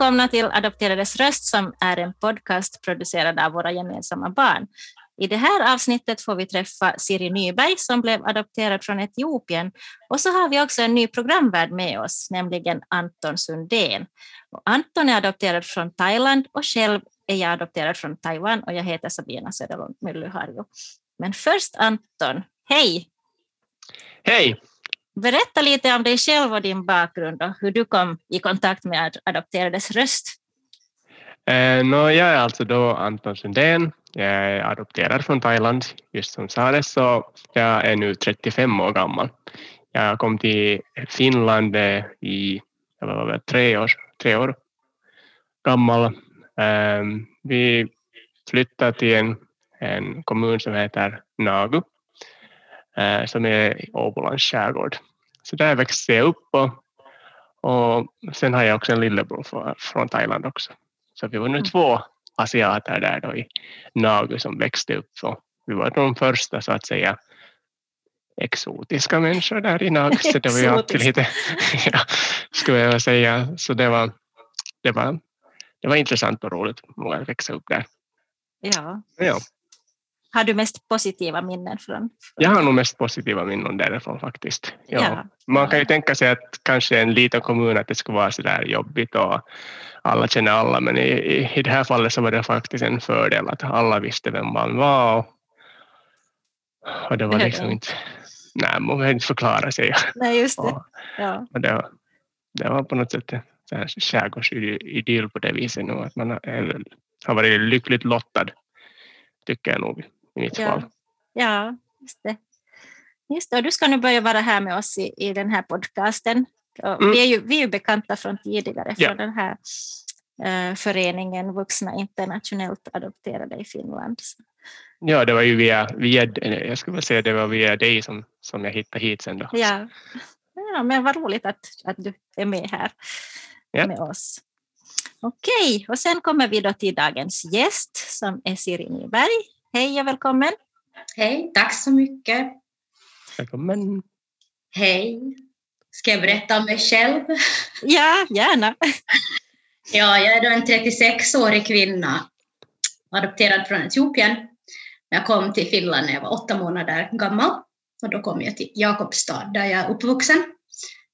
Välkomna till Adopterades röst som är en podcast producerad av våra gemensamma barn. I det här avsnittet får vi träffa Siri Nyberg som blev adopterad från Etiopien och så har vi också en ny programvärd med oss, nämligen Anton Sundén. Och Anton är adopterad från Thailand och själv är jag adopterad från Taiwan och jag heter Sabina Söderlund Myllyharju. Men först Anton, hej! Hej! Berätta lite om dig själv och din bakgrund och hur du kom i kontakt med Adopterades röst. Eh, no, jag är alltså då Anton Sundén. Jag är adopterad från Thailand, just som sades, så jag är nu 35 år gammal. Jag kom till Finland eh, i jag var tre, år, tre år gammal. Eh, vi flyttade till en, en kommun som heter Nagu, eh, som är i Åbolands skärgård. Så där växte jag upp och, och sen har jag också en lillebror från, från Thailand också. Så vi var nu mm. två asiater där då i Nagu som växte upp och vi var de första så att säga exotiska människor där i Nagu. Så det var ju alltid lite, ja, skulle jag säga. Så det var, det var, det var intressant och roligt att växa upp där. Ja. ja. Har du mest positiva minnen från? från... Jag har nog mest positiva minnen därifrån faktiskt. Ja. ja. Man kan ju tänka sig att kanske en liten kommun att det skulle vara så där jobbigt och alla känner alla, men i, i, i det här fallet så var det faktiskt en fördel att alla visste vem man var. Och, och det var liksom inte, nej man behöver inte förklara sig. Nej, just det. Och, ja. och det, var, det var på något sätt en skärgårdsidyll på det viset nu, att man har, har varit lyckligt lottad, tycker jag nog i mitt ja. fall. Ja, just det. Just det, och du ska nu börja vara här med oss i, i den här podcasten. Mm. Vi, är ju, vi är ju bekanta från tidigare, från ja. den här uh, föreningen Vuxna internationellt adopterade i Finland. Ja, det var ju via, via jag skulle säga det var via dig som, som jag hittade hit sen då. Ja, ja men vad roligt att, att du är med här ja. med oss. Okej, och sen kommer vi då till dagens gäst som är Siri Nyberg. Hej och välkommen! Hej, tack så mycket! Välkommen! Hej! Ska jag berätta om mig själv? Ja, gärna! Ja, jag är då en 36-årig kvinna, adopterad från Etiopien. Jag kom till Finland när jag var åtta månader gammal och då kom jag till Jakobstad där jag är uppvuxen.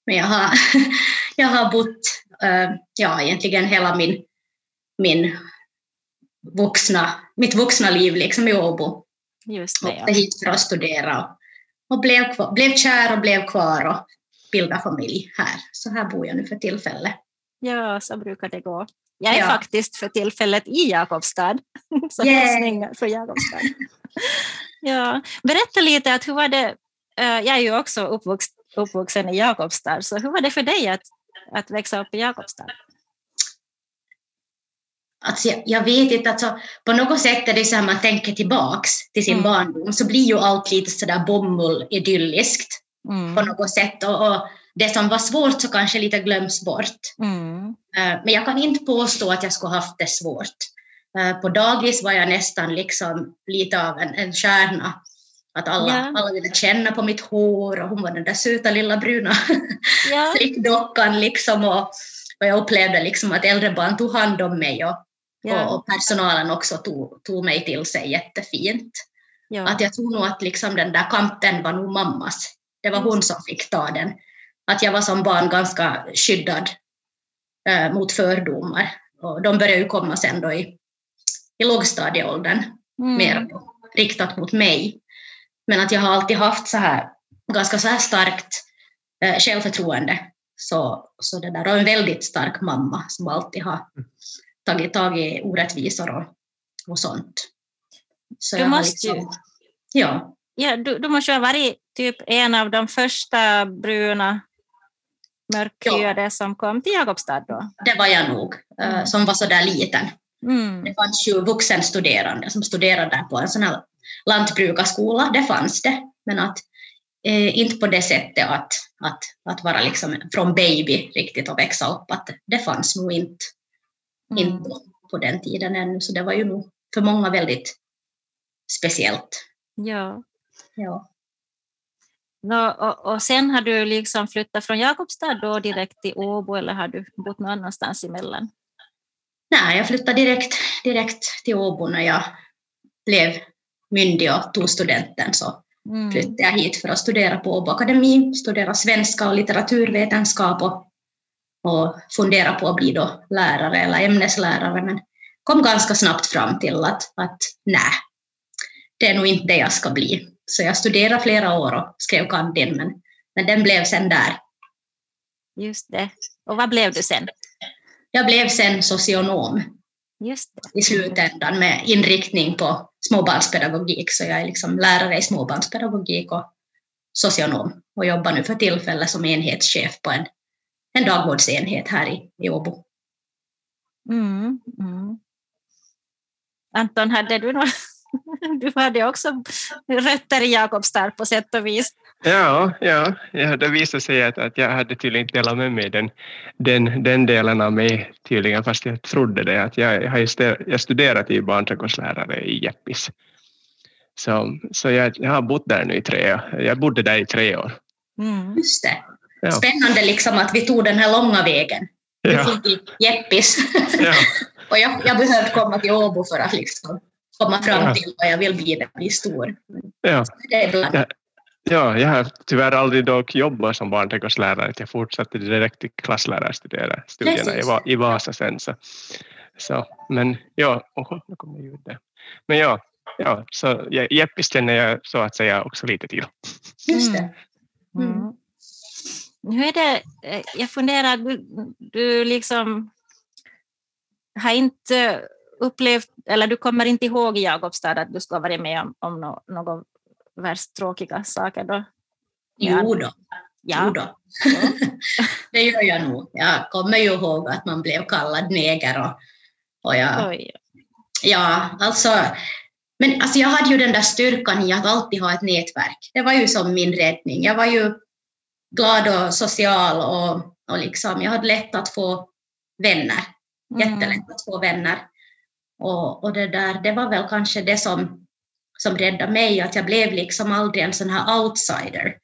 Men jag har, jag har bott uh, ja, egentligen hela min, min vuxna, mitt vuxna liv liksom i Åbo. Just det, ja. hit för att studera och, och blev, kvar, blev kär och blev kvar och bildade familj här. Så här bor jag nu för tillfället. Ja, så brukar det gå. Jag är ja. faktiskt för tillfället i Jakobstad. Så yeah. för Jakobstad. ja. Berätta lite, att hur var det, eh, jag är ju också uppvuxen, uppvuxen i Jakobstad, så hur var det för dig att, att växa upp i Jakobstad? Alltså jag, jag, vet inte, alltså, på något sätt är det så här man tänker tillbaks till sin mm. barndom så blir ju allt lite sådär bomull idylliskt mm. på något sätt. Och, och, det som var svårt så kanske lite glöms bort. Mm. Uh, men jag kan inte påstå att jag skulle haft det svårt. Uh, på dagis var jag nästan liksom lite av en, en stjärna. Att alla, ja. alla ville känna på mitt hår och hon var den där söta lilla bruna ja. flickdockan liksom. Och, och jag upplevde liksom att äldre barn tog hand om mig och, Ja. Och, personalen också tog, tog mig till sig jättefint. Ja. Att jag tror nog att liksom den där kampen var nog mammas. Det var hon som fick ta den. Att jag var som barn ganska skyddad äh, mot fördomar. Och de började ju komma sen då i, i lågstadieåldern, mm. mer riktat mot mig. Men att jag har alltid haft så här, ganska så här starkt äh, självförtroende. Så, så det där, och en väldigt stark mamma som alltid har mm tagit tag i orättvisor och, och sånt. Så du måste liksom, ju... Ja. ja du, du måste ju ha varit typ en av de första bruna mörkhyade ja. som kom till Jakobstad då? Det var jag nog, eh, mm. som var så där liten. Mm. Det fanns ju vuxenstuderande som studerade på en sån här lantbrukarskola, det fanns det, men att eh, inte på det sättet att, att, att vara liksom från baby riktigt och växa upp, att det fanns nog inte mm. inte på den tiden ännu, så det var ju nog för många väldigt speciellt. Ja. ja. och, och, och, sen har du liksom flyttat från Jakobstad då direkt till Åbo eller har du bott någon annanstans emellan? Nej, jag flyttade direkt, direkt till Åbo när jag blev myndig och tog studenten. Så. Flyttade jag hit för att studera på Åbo Akademi, studera svenska och litteraturvetenskap och, och fundera på att bli då lärare eller ämneslärare. Men kom ganska snabbt fram till att, att nej, det är nog inte det jag ska bli. Så jag studerade flera år och skrev kandin, men, men den blev sen där. Just det. Och vad blev du sen? Jag blev sen socionom Just det. i slutändan med inriktning på småbarnspedagogik, så jag är liksom lärare i småbarnspedagogik och socionom och jobbar nu för tillfället som enhetschef på en, en dagvårdsenhet här i, i Åbo. Mm, mm. Anton, hade du några du hade också rötter i Jakobstad på sätt och vis. Ja, ja, ja det visade sig att, att jag hade tydligen inte delat med mig den, den, den delen av mig tydligen, fast jag trodde det. Att jag, jag har jag studerat till barnträdgårdslärare i Jeppis. Så, så jag, jag har bott där nu i tre år. Jag bodde där i tre år. Mm. Just det. Ja. Spännande liksom att vi tog den här långa vägen. Du ja. fick Jeppis. Ja. och jag, jag behövde komma till Åbo för att liksom komma fram till vad jag vill bli när jag blir stor. Ja. Ja. Ja, jag har tyvärr aldrig dock jobbat som barnträdgårdslärare. Jag fortsatte direkt till klasslärarstudierna i, i Vasa sen. Så, så, men ja, oh, nu kommer ljud där. Men ja, ja så Jeppis känner jag så att säga också lite till. Just det. Mm. Mm. Hur är det, eh, jag funderar, du, du liksom har inte upplevt, eller du kommer inte ihåg i Jakobstad att du ska ha varit med om, om några värst tråkiga saker då? Jo då. Ja. Jo då. det gör jag nog. Jag kommer ju ihåg att man blev kallad neger och, och jag, Oj. ja, alltså men alltså jag hade ju den där styrkan i att alltid ha ett nätverk. Det var ju som min räddning. Jag var ju glad och social och, och liksom, jag hade lätt att få vänner. Mm. Jättelätt att få vänner. Och, och det, där, det var väl kanske det som, som räddade mig, att jag blev liksom aldrig en sån här outsider.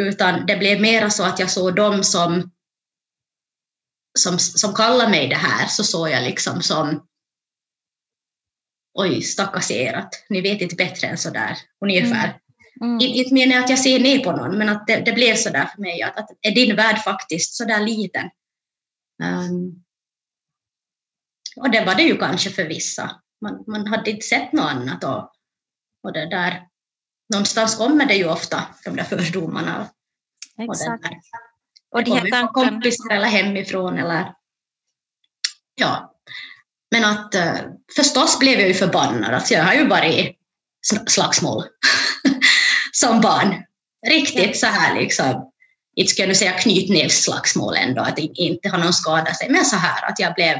Utan det blev mera så att jag såg dem som, som, som kallade mig det här, så såg jag liksom som oj, stackars er, att ni vet inte bättre än så där, ungefär. Mm. Mm. Inte menar jag att jag ser ner på någon, men att det, det blev så där för mig, att, att är din värld faktiskt så där liten? Um, och det var det ju kanske för vissa. Man, man hade inte sett något annat. Och, och det där. Någonstans kommer det ju ofta, de där fördomarna. Exakt. Och, det och de kommer från kompisar eller hemifrån. Eller, ja. Men att eh, förstås blev jag ju förbannad. Alltså jag har ju varit slagsmål som barn. Riktigt så här liksom, inte ska jag nu säga knytnävsslagsmål ändå, att inte har någon skadat sig, men så här att jag blev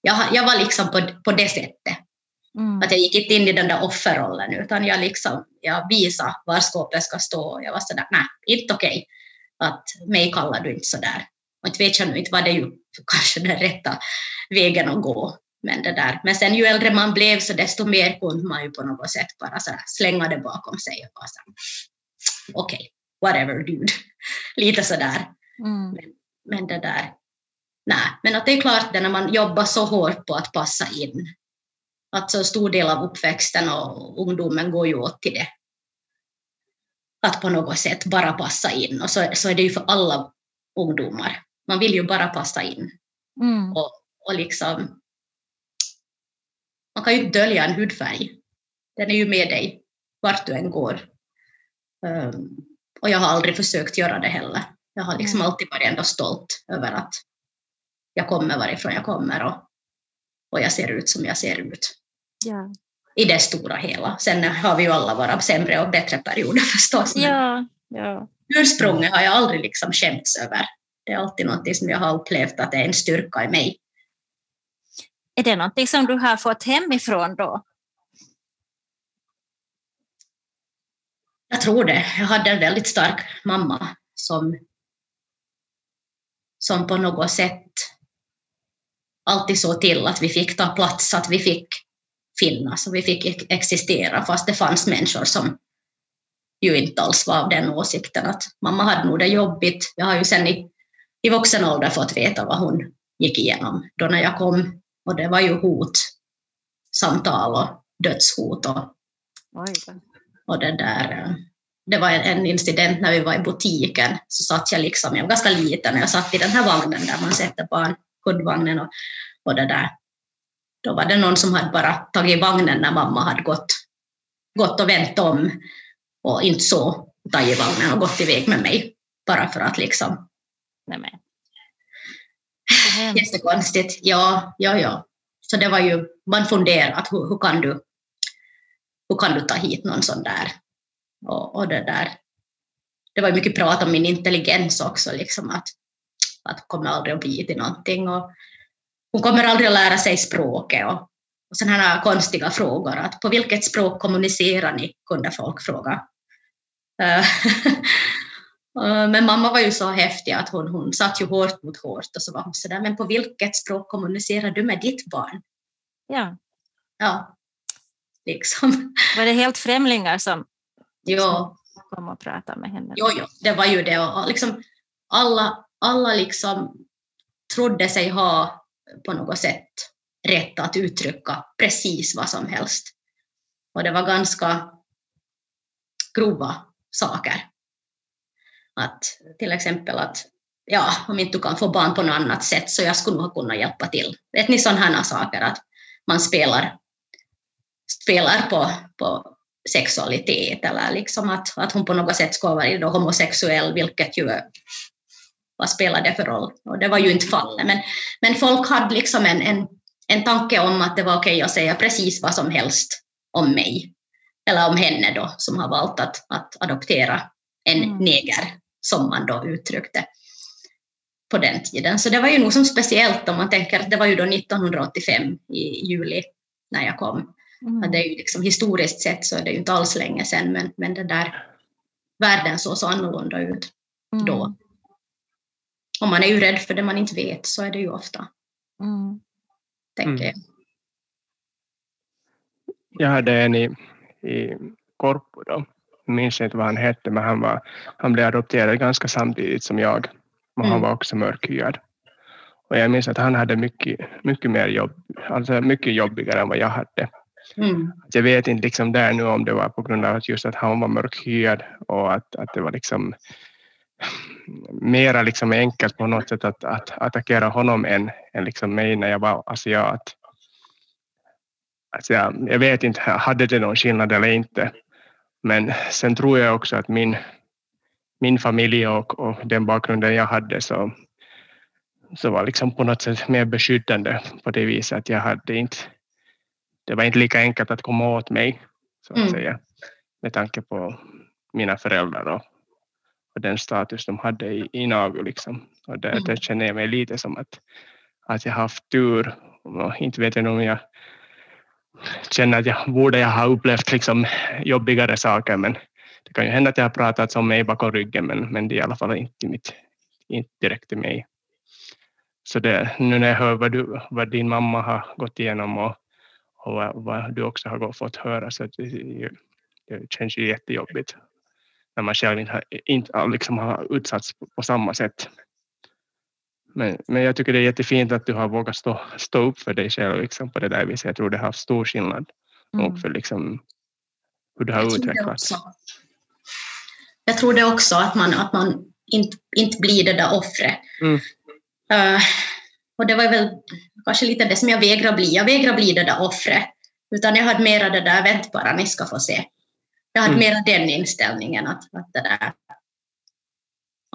jag, jag var liksom på, på det sättet. Mm. Att jag gick inte in i den där offerrollen, utan jag, liksom, jag visade var skåpet ska stå. Jag var sådär, nej, inte okej. Okay. Att mig kallar du inte sådär. Och inte vet jag nu inte var det ju kanske den rätta vägen att gå. Men, det där. men sen ju äldre man blev så desto mer kunde man ju på något sätt bara så slänga det bakom sig och bara okej, okay, whatever dude. Lite sådär. Mm. Men, men det där, Nej, men att det är klart det när man jobbar så hårt på att passa in. Att så stor del av uppväxten och ungdomen går ju åt till det. Att på något sätt bara passa in. Och så, så är det ju för alla ungdomar. Man vill ju bara passa in. Mm. Och, och liksom, man kan ju inte dölja en hudfärg. Den är ju med dig vart du än går. Um, och jag har aldrig försökt göra det heller. Jag har liksom mm. alltid varit ändå stolt över att jag kommer varifrån jag kommer och, och jag ser ut som jag ser ut. Ja. I det stora hela. Sen har vi ju alla våra sämre och bättre perioder förstås. Ja, ja. Ursprunget har jag aldrig liksom skämts över. Det är alltid något som jag har upplevt att det är en styrka i mig. Är det något som du har fått hemifrån då? Jag tror det. Jag hade en väldigt stark mamma som, som på något sätt alltid så till att vi fick ta plats, att vi fick finnas och vi fick existera fast det fanns människor som, ju inte alls var av den åsikten att mamma hade nog det jobbigt. Jag har ju sen i, i vuxen ålder fått veta vad hon gick igenom då när jag kom. Och det var ju hot, samtal och dödshot och, och det där. Det var en incident när vi var i butiken, så satt jag liksom, jag var ganska liten, jag satt i den här vagnen där man sätter barn, kundvagnen och, och det där. Då var det någon som hade bara tagit vagnen när mamma hade gått, gått och vänt om och inte så tagit vagnen och gått iväg med mig. Bara för att liksom... Nej. Jättekonstigt. Ja, ja, ja. Så det var ju, man funderade att hur, hur, kan du, hur kan du ta hit någon sån där? Och, och det där. Det var mycket prat om min intelligens också, liksom att, att kommer aldrig att bli till någonting. Och hon kommer aldrig att lära sig språket. Och, och sådana här konstiga frågor. Att på vilket språk kommunicerar ni? kunde folk fråga. Eh, men mamma var ju så häftig att hon, hon satt ju hårt mot hårt och så var hon sådär, men på vilket språk kommunicerar du med ditt barn? Ja. Ja, liksom. Var det helt främlingar som, ja. som kom och pratade med henne? Jo, jo, det var ju det. Och liksom, alla, alla liksom trodde sig ha på något sätt rätt att uttrycka precis vad som helst. Och det var ganska grova saker. Att till exempel att ja, om inte du kan få barn på något annat sätt så jag skulle nog kunna hjälpa till. Vet ni sådana saker att man spelar, spelar på, på sexualitet eller liksom att, att hon på något sätt ska vara homosexuell, vilket ju vad spelar det för roll? Och det var ju inte fallet. Men, men folk hade liksom en, en, en tanke om att det var okej okay att säga precis vad som helst om mig eller om henne då, som har valt att, att adoptera en mm. neger, som man då uttryckte på den tiden. Så det var ju nog som speciellt om man tänker att det var ju då 1985 i juli när jag kom. Mm. det är ju liksom, historiskt sett så är det ju inte alls länge sedan, men, men den där världen såg så annorlunda ut mm. då. Och man är ju rädd för det man inte vet, så är det ju ofta. Mm. Tänker jag. Jag hade en i i Korpo då. Jag minns inte vad han hette, men han, var, han blev adopterad ganska samtidigt som jag. Och han mm. var också mörkhyad. Och jag minns att han hade mycket, mycket mer jobb, alltså mycket jobbigare än vad jag hade. Mm. Jag vet inte liksom där nu om det var på grund av att just att han var mörkhyad och att, att det var liksom mera liksom enkelt på något sätt att, att attackera honom än, än liksom mig när jag var asiat. Alltså jag, jag vet inte, hade det någon skillnad eller inte. Men sen tror jag också att min, min familj och, och den bakgrunden jag hade så, så var liksom på något sätt mer beskyddande på det viset att jag hade inte, det var inte lika enkelt att komma åt mig så att mm. säga med tanke på mina föräldrar och, och den status de hade i, i Nagu liksom. Och där, mm. där känner jag mig lite som att, att jag haft tur och inte vet jag om jag känner att jag borde ha upplevt liksom jobbigare saker men det kan ju hända att jag har pratat om mig bakom ryggen men, men det är i alla fall inte, mitt, inte direkt till mig. Så det, nu när jag hör vad, du, vad din mamma har gått igenom och, och vad, vad du också har fått höra så det, det känns ju jättejobbigt när man själv inte har, inte liksom har utsatts på, samma sätt. Men, men jag tycker det är jättefint att du har vågat stå, stå upp för dig själv liksom, på det där viset. Jag tror det har haft stor skillnad mm. för liksom, hur du har jag utvecklats. Jag tror det också, att man, att man inte, inte blir det där offret. Mm. Uh, och det var väl kanske lite det som jag vägrar bli. Jag vägrar bli det där offret. Utan jag hade mera det där, vänt bara, ni ska få se. Jag hade mm. mera den inställningen att, att det där.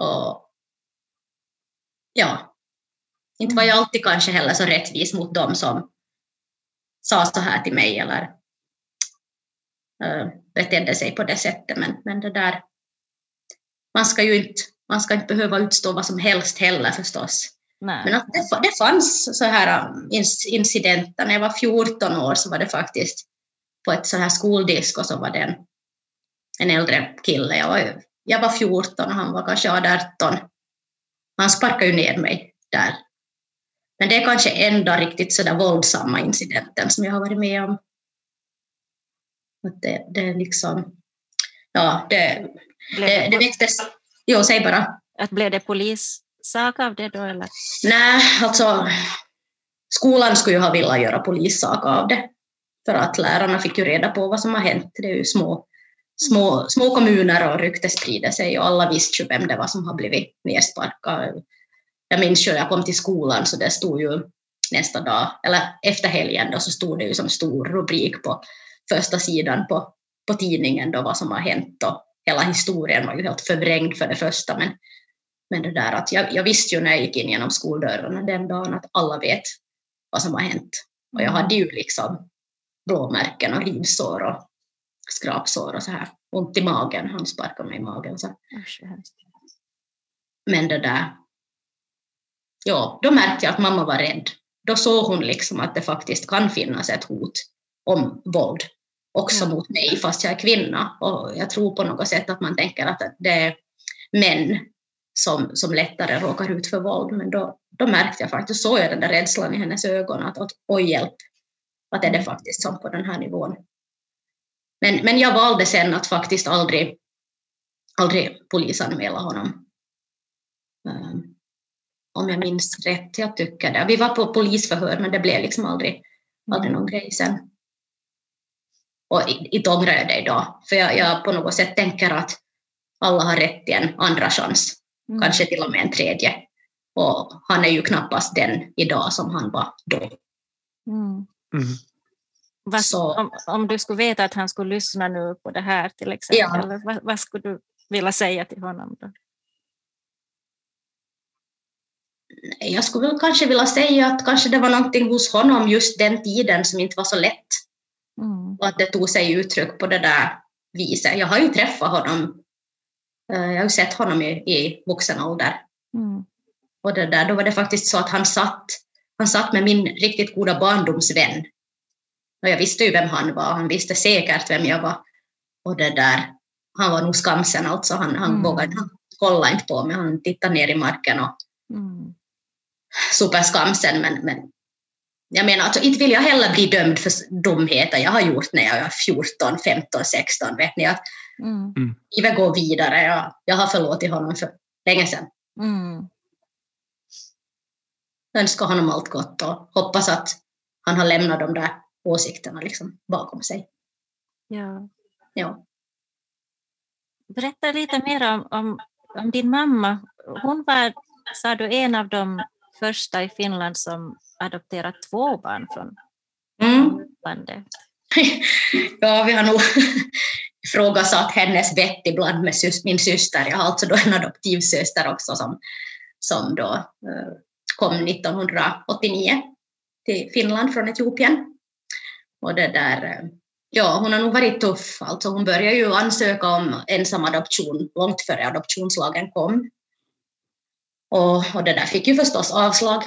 Och, ja, inte var jag alltid kanske heller så rättvis mot dem som sa så här till mig eller uh, betedde sig på det sättet. Men, men det där, man ska ju inte, man ska inte behöva utstå vad som helst heller förstås. Nej. Men att det, det fanns så här um, incidenter. När jag var 14 år så var det faktiskt på ett så här skoldisk och så var det en, en äldre kille. Jag var, jag var 14 och han var kanske 18 han sparkade ju ner mig där. Men det är kanske enda riktigt sådär våldsamma incidenten som jag har varit med om. Att det, det är liksom, ja, det, det, det väcktes... Jo, säg bara. Att blev det polissak av det då? Eller? Nej, alltså skolan skulle ju ha velat göra polissak av det. För att lärarna fick ju reda på vad som har hänt. Det är ju små, små, små kommuner och rykte sprider sig och alla visste ju vem det var som har blivit nedsparkad. Jag minns ju när jag kom till skolan så det stod ju nästa dag, eller efter helgen då, så stod det ju som stor rubrik på första sidan på, på tidningen då vad som har hänt och hela historien var ju helt förvrängd för det första men, men det där att jag, jag visste ju när jag gick in genom skoldörrarna den dagen att alla vet vad som har hänt. Och jag hade ju liksom blåmärken och rivsår och skrapsår och så här ont i magen, han sparkade mig i magen. Så. Men det där, ja, då märkte jag att mamma var rädd då såg hon liksom att det faktiskt kan finnas ett hot om våld också ja. mot mig fast jag är kvinna. Och jag tror på något sätt att man tänker att det är män som, som lättare råkar ut för våld. Men då, då märkte jag faktiskt, såg jag den där rädslan i hennes ögon att, att oj hjälp, att är det faktiskt som på den här nivån. Men, men jag valde sen att faktiskt aldrig, aldrig polisanmäla honom. Um, om jag minns rätt. Jag tycker det. Vi var på polisförhör men det blev liksom aldrig, aldrig någon grej sen. Och inte ångrar jag det idag, för jag, jag på något sätt tänker att alla har rätt till en andra chans, mm. kanske till och med en tredje. Och han är ju knappast den idag som han var då. Mm. Mm. Vad, om, om, du skulle veta att han skulle lyssna nu på det här till exempel, ja. vad, vad, skulle du vilja säga till honom då? jag skulle väl kanske vilja säga att kanske det var någonting hos honom just den tiden som inte var så lätt. Mm. Och att det tog sig uttryck på det där viset. Jag har ju träffat honom, eh, jag har ju sett honom i, i vuxen ålder. Mm. Och det där, då var det faktiskt så att han satt, han satt med min riktigt goda barndomsvän. Och jag visste ju vem han var, han visste säkert vem jag var. Och det där, han var nog skamsen alltså, han, han mm. vågade, han kollade inte på mig, han tittade ner i marken och mm superskamsen, men, men jag menar, alltså, inte vill jag heller bli dömd för dumheter jag har gjort när jag är 14, 15, 16. Vet ni, att mm. mm. livet går vidare. Jag, jag har förlåtit honom för länge sedan. Mm. Jag önskar honom allt gott och hoppas att han har lämnat de där åsikterna liksom bakom sig. Ja. ja. Berätta lite mer om, om, om din mamma. Hon var, sa du, en av de första i Finland som adopterat två barn från mm. ja, vi har nog ifrågasatt hennes vett ibland med min syster. Jag har alltså då en adoptivsyster också som, som då uh, kom 1989 till Finland från Etiopien. Och det där, uh, ja, hon har nog varit tuff. Alltså hon började ju ansöka om ensam adoption långt före adoptionslagen kom. Och, och det där fick ju förstås avslag,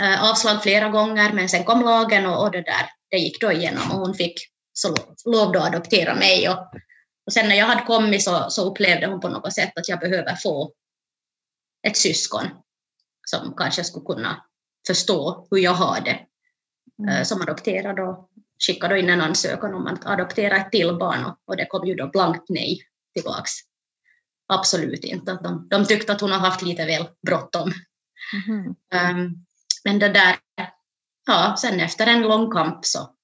äh, avslag flera gånger, men sen kom lagen och, och det där det gick då igenom och hon fick så lov att adoptera mig. Och, och sen när jag hade kommit så, så upplevde hon på något sätt att jag behöver få ett syskon som kanske skulle kunna förstå hur jag har det mm. äh, som adopterad och skickade in en ansökan om att adoptera ett till barn och, det kom ju då blankt nej tillbaks absolut inte. De, de tyckte att hon har haft lite väl bråttom. Mm. Um, men det där, ja, sen efter en lång kamp så,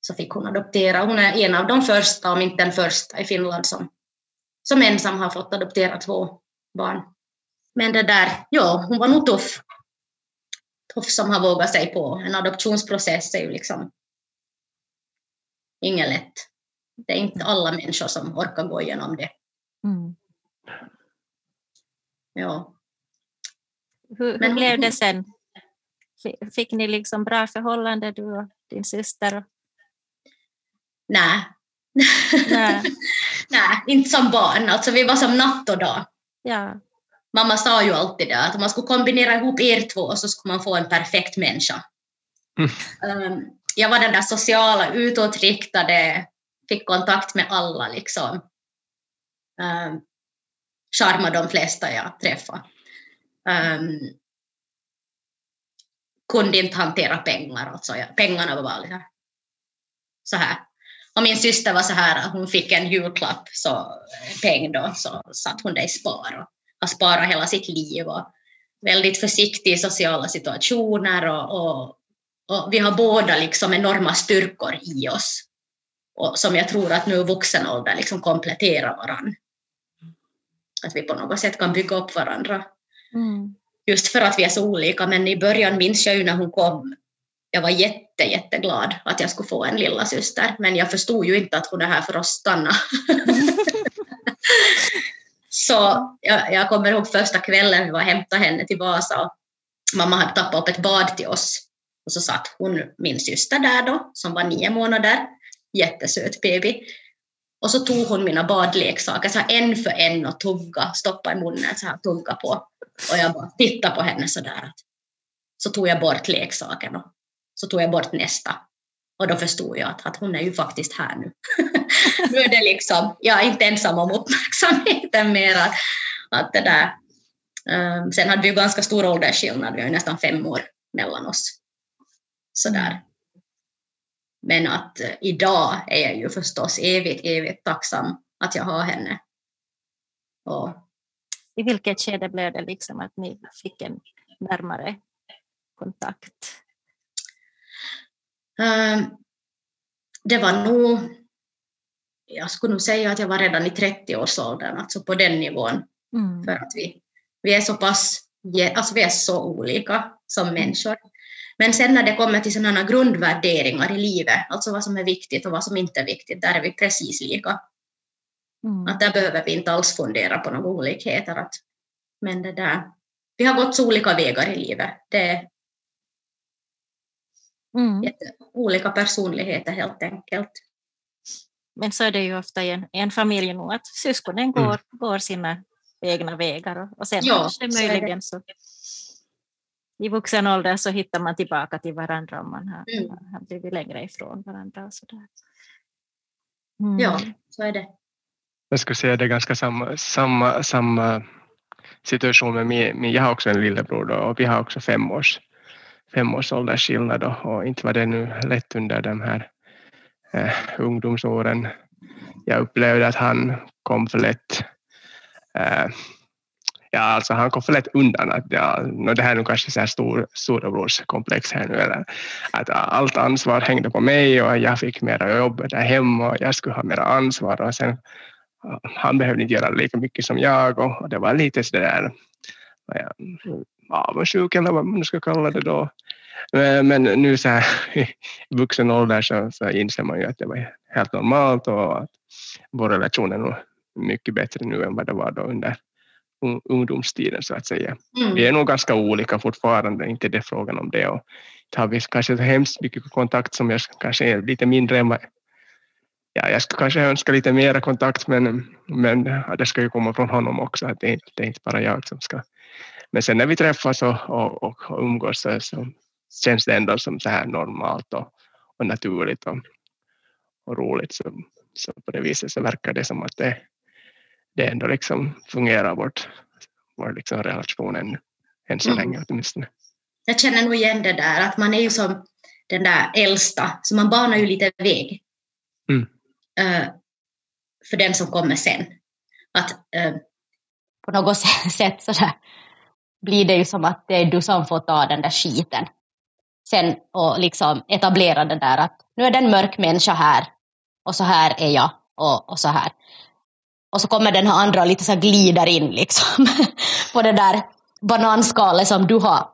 så fick hon adoptera. Hon är en av de första, om inte den första i Finland som, som ensam har fått adoptera två barn. Men det där, ja, hon var nog tuff. Tuff som har vågat sig på. En adoptionsprocess är ju liksom inget lätt. Det är inte alla människor som orkar gå igenom det. Mm. Ja. Hur, hur blev det sen? Fick ni liksom bra förhållande du och din syster? Nej. Nej. Nej, inte som barn. Alltså, vi var som natt och dag. Ja. Mamma sa ju alltid det, att om man skulle kombinera ihop er två så skulle man få en perfekt människa. Mm. Um, jag var den där sociala, utåtriktade, fick kontakt med alla. Liksom. Um, charmade de flesta jag träffade. Um, kunde inte hantera pengar, alltså jag, pengarna var bara liksom så här. Och min syster var så här, hon fick en julklapp, så peng då, så satt hon det i spar och har sparat hela sitt liv och väldigt försiktig i sociala situationer och, och, och vi har båda liksom enorma styrkor i oss och som jag tror att nu i vuxen ålder liksom kompletterar varandra. Att vi på något sätt kan bygga upp varandra. Mm. Just för att vi är så olika, men i början minns jag ju när hon kom, jag var jätte, jätteglad att jag skulle få en lilla syster, men jag förstod ju inte att hon är här för att stanna. så jag, jag, kommer ihåg första kvällen vi var och hämtade henne till Vasa. Mamma hade tappat upp ett bad till oss och så satt hon, min syster där då, som var nio månader, jättesöt baby. Och så tog hon mina badleksaker så en för en och tugga, stoppa i munnen så här, tugga på. Och jag bara tittade på henne så där. Så tog jag bort leksaken och så tog jag bort nästa. Och då förstod jag att, att hon är ju faktiskt här nu. nu är det liksom, jag är inte ensam om uppmärksamheten mer. Att, att det där. Um, sen hade vi ju ganska stor åldersskillnad, vi har ju nästan fem år mellan oss. Sådär. Men att uh, idag är jag ju förstås evigt, evigt tacksam att jag har henne. Och, I vilket skede blev det liksom att ni fick en närmare kontakt? Um, det var nog, jag skulle nog säga att jag var redan i 30-årsåldern, alltså på den nivån. Mm. För att vi, vi är så pass, alltså vi är så olika som människor. Men sen när det kommer till sådana grundvärderingar i livet, alltså vad som är viktigt och vad som inte är viktigt, där är vi precis lika. Mm. Att där behöver vi inte alls fundera på några olikheter. Att, men det där, vi har gått så olika vägar i livet. Det, Mm. Olika personligheter helt enkelt. Men så är det ju ofta i en, en familj nog att syskonen går, mm. går sina egna vägar och, och sen ja, kanske möjligen så, i vuxen ålder så hittar man tillbaka till varandra om man har, mm. har blivit längre ifrån varandra. Och så där. Mm. Ja, så är det. Jag skulle säga att det är ganska samma, samma, samma situation med min, min, jag har också en lillebror då, och vi har också fem års femårsåldersskillnad och, och inte var det nu lätt under de här eh, ungdomsåren. Jag upplevde att han kom för lätt eh, Ja, alltså han kom för lätt undan. Att, ja, det här är nog kanske så här stor, storebrorskomplex här nu. Eller, att allt ansvar hängde på mig och jag fick mera jobb där hemma och jag skulle ha mera ansvar. Och sen, han behövde inte göra lika mycket som jag och, och det var lite så där avundsjuk eller vad man ska kalla det då. Eh, men nu så här, i vuxen ålder så, så inser man ju att det var helt normalt och att vår relation är nog mycket bättre nu än vad det var då under ungdomstiden så att säga. Mm. Vi är nog ganska olika fortfarande, inte det frågan om det. Och har vi kanske så hemskt mycket kontakt som jag kanske är lite mindre än ja, jag skulle kanske önska lite mera kontakt men, men det ska ju komma från honom också, att det, det är inte bara jag som ska. Men sen när vi träffas och, och, och umgås så, så känns det ändå som så här normalt och, och naturligt och, och roligt. Så, så på det viset så verkar det som att det, det ändå liksom fungerar vårt, vår liksom relation än, än så mm. länge åtminstone. Jag känner nog igen det där att man är ju som den där äldsta, så man banar ju lite väg mm. uh, för den som kommer sen. Att uh, på något sätt så där, blir det ju som att det är du som får ta den där skiten sen och liksom etablera det där att nu är det en mörk människa här och så här är jag och, och så här. Och så kommer den här andra och lite så glider in liksom på det där bananskalet som du har,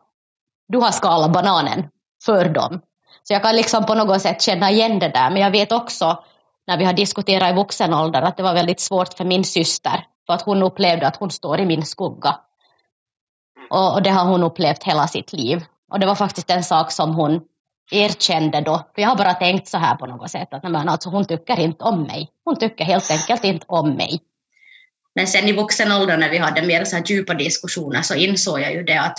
du har skalat bananen för dem. Så jag kan liksom på något sätt känna igen det där. Men jag vet också när vi har diskuterat i vuxen ålder att det var väldigt svårt för min syster. För att hon upplevde att hon står i min skugga. Och, och det har hon upplevt hela sitt liv. Och det var faktiskt en sak som hon erkände då. För jag har bara tänkt så här på något sätt att men alltså, hon tycker inte om mig. Hon tycker helt enkelt inte om mig. Men sen i vuxen ålder när vi hade mer så här djupa diskussioner så insåg jag ju det att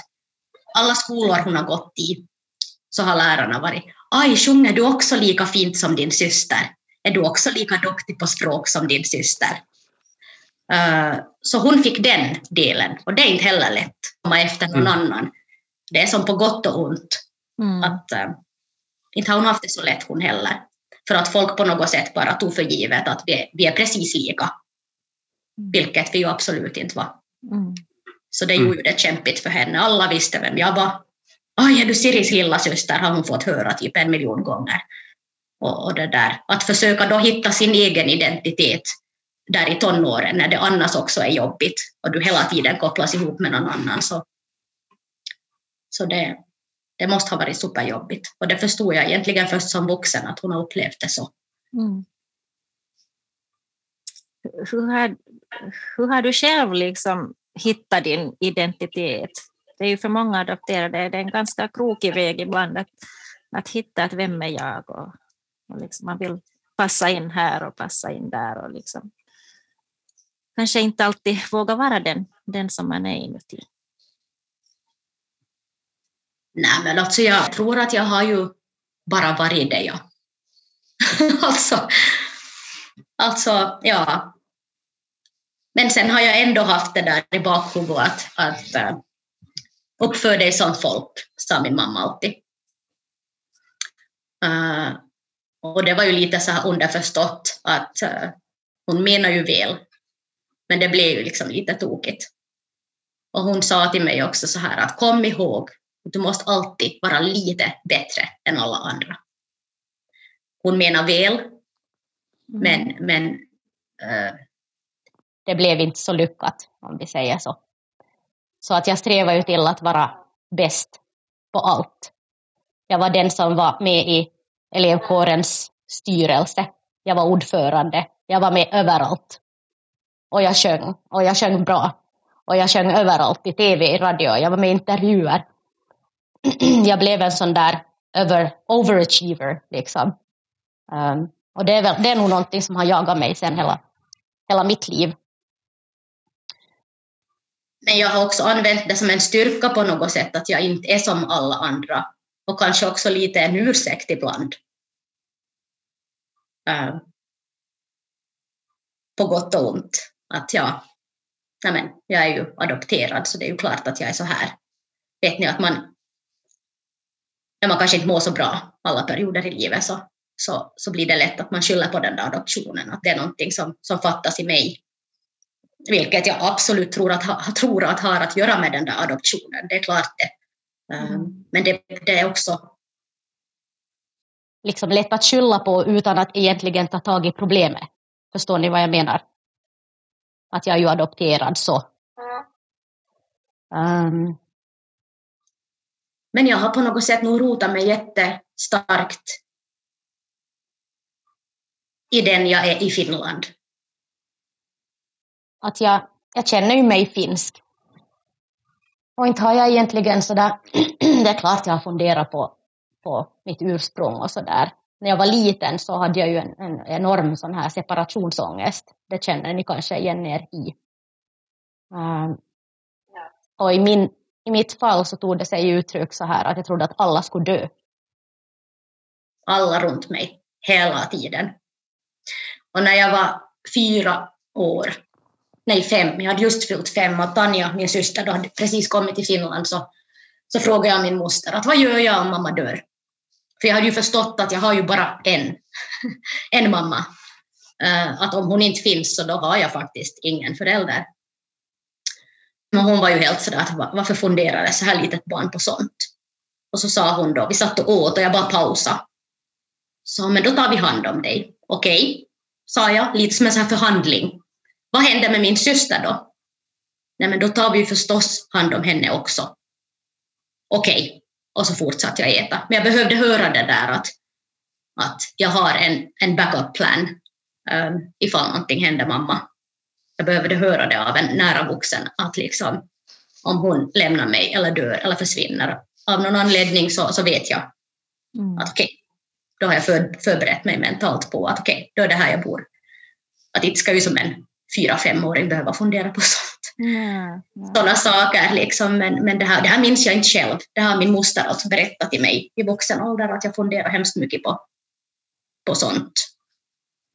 alla skolor hon har gått i så har lärarna varit Aj, sjunger du också lika fint som din syster? Är du också lika duktig på språk som din syster? Uh, så hon fick den delen och det är inte heller lätt att komma efter någon mm. annan det är som på gott och ont. Mm. Att, äh, inte har hon haft det så lätt hon heller. för att folk på något sätt bara tog för givet att vi, vi är precis lika. Mm. Vilket vi ju absolut inte var. Mm. Så det gjorde det kämpigt för henne. Alla visste vem jag var. Aj, är du Siris lilla syster har hon fått höra typ en miljon gånger. Och, och det där. Att försöka då hitta sin egen identitet där i tonåren när det annars också är jobbigt och du hela tiden kopplas ihop med någon annan. Så, så det, det måste ha varit superjobbigt. Och det förstod jag egentligen först som vuxen att hon har upplevt det så. Mm. Hur, har, hur har du själv liksom hittat din identitet? Det är ju för många adopterade det är en ganska krokig väg ibland att, att hitta att vem är jag och, och liksom man vill passa in här och passa in där och liksom kanske inte alltid våga vara den, den som man är inuti. Nej, men alltså jag tror att jag har ju bara varit det jag. alltså, alltså, ja. Men sen har jag ändå haft det där i bakhuvudet att, att uh, uppför dig som folk, sa min mamma alltid. Uh, och det var ju lite så här underförstått att uh, hon menar ju väl, men det blev ju liksom lite tokigt. Och hon sa till mig också så här att kom ihåg, du måste alltid vara lite bättre än alla andra. Hon menar väl, mm. men, men uh, det blev inte så lyckat, om vi säger så. Så att jag strävade ju till att vara bäst på allt. Jag var den som var med i elevkårens styrelse. Jag var ordförande. Jag var med överallt. Och jag sjöng. Och jag sjöng bra. Och jag sjöng överallt, i tv, i radio. Jag var med i intervjuer. jag blev en sån där over, overachiever, liksom. Um, och det är, väl, det är nog någonting som har jagat mig sen hela, hela mitt liv. Men jag har också använt det som en styrka på något sätt, att jag inte är som alla andra. Och kanske också lite en ursäkt ibland. Uh, på gott och ont. Att ja, men, jag är ju adopterad så det är ju klart att jag är så här. Vet ni att man, när man kanske inte mår så bra alla perioder i livet så, så, så blir det lätt att man skyller på den där adoptionen, att det är någonting som, som fattas i mig vilket jag absolut tror att, ha, tror att har att göra med den där adoptionen, det är klart det. Um, mm. Men det, det, är också liksom lätt att skylla på utan att egentligen ta tag i problemet. Förstår ni vad jag menar? Att jag är ju adopterad så. Um, men jag har på något sätt nog rotat mig jättestarkt i den jag är i Finland att jag, jag känner ju mig finsk. Och inte har jag egentligen sådär, det är klart jag har funderat på, på mitt ursprung och sådär. När jag var liten så hade jag ju en, en enorm sån här separationsångest. Det känner ni kanske igen er i. Um, och i, min, i mitt fall så tog det sig uttryck så här att jag trodde att alla skulle dö. Alla runt mig, hela tiden. Och när jag var fyra år nej fem, jag hade just fyllt fem och Tanja, min syster, då hade precis kommit till Finland så, så frågade jag min moster att vad gör jag om mamma dör? För jag hade ju förstått att jag har ju bara en, en mamma. Eh, att om hon inte finns så då har jag faktiskt ingen förälder. Men hon var ju helt sådär att varför funderar ett så här litet barn på sånt? Och så sa hon då, vi satt och åt och jag bara pausade. Så men då tar vi hand om dig. Okej, okay, sa jag, lite som en sån här förhandling. Vad händer med min syster då? Nej, men då tar vi förstås hand om henne också. Okej, okay. och så fortsatte jag äta. Men jag behövde höra det där att, att jag har en, en backup plan um, ifall någonting händer mamma. Jag behövde höra det av en nära vuxen att liksom, om hon lämnar mig eller dör eller försvinner av någon anledning så, så vet jag mm. att okej, okay, då har jag för, förberett mig mentalt på att okej, okay, då är det här jag bor. Att inte ska ju som en fyra, femåring behöva fundera på sånt. Mm. Sådana saker. Liksom. Men, men det, här, det här minns jag inte själv. Det har min moster alltså berättat till mig i vuxen ålder att jag funderar hemskt mycket på, på sånt.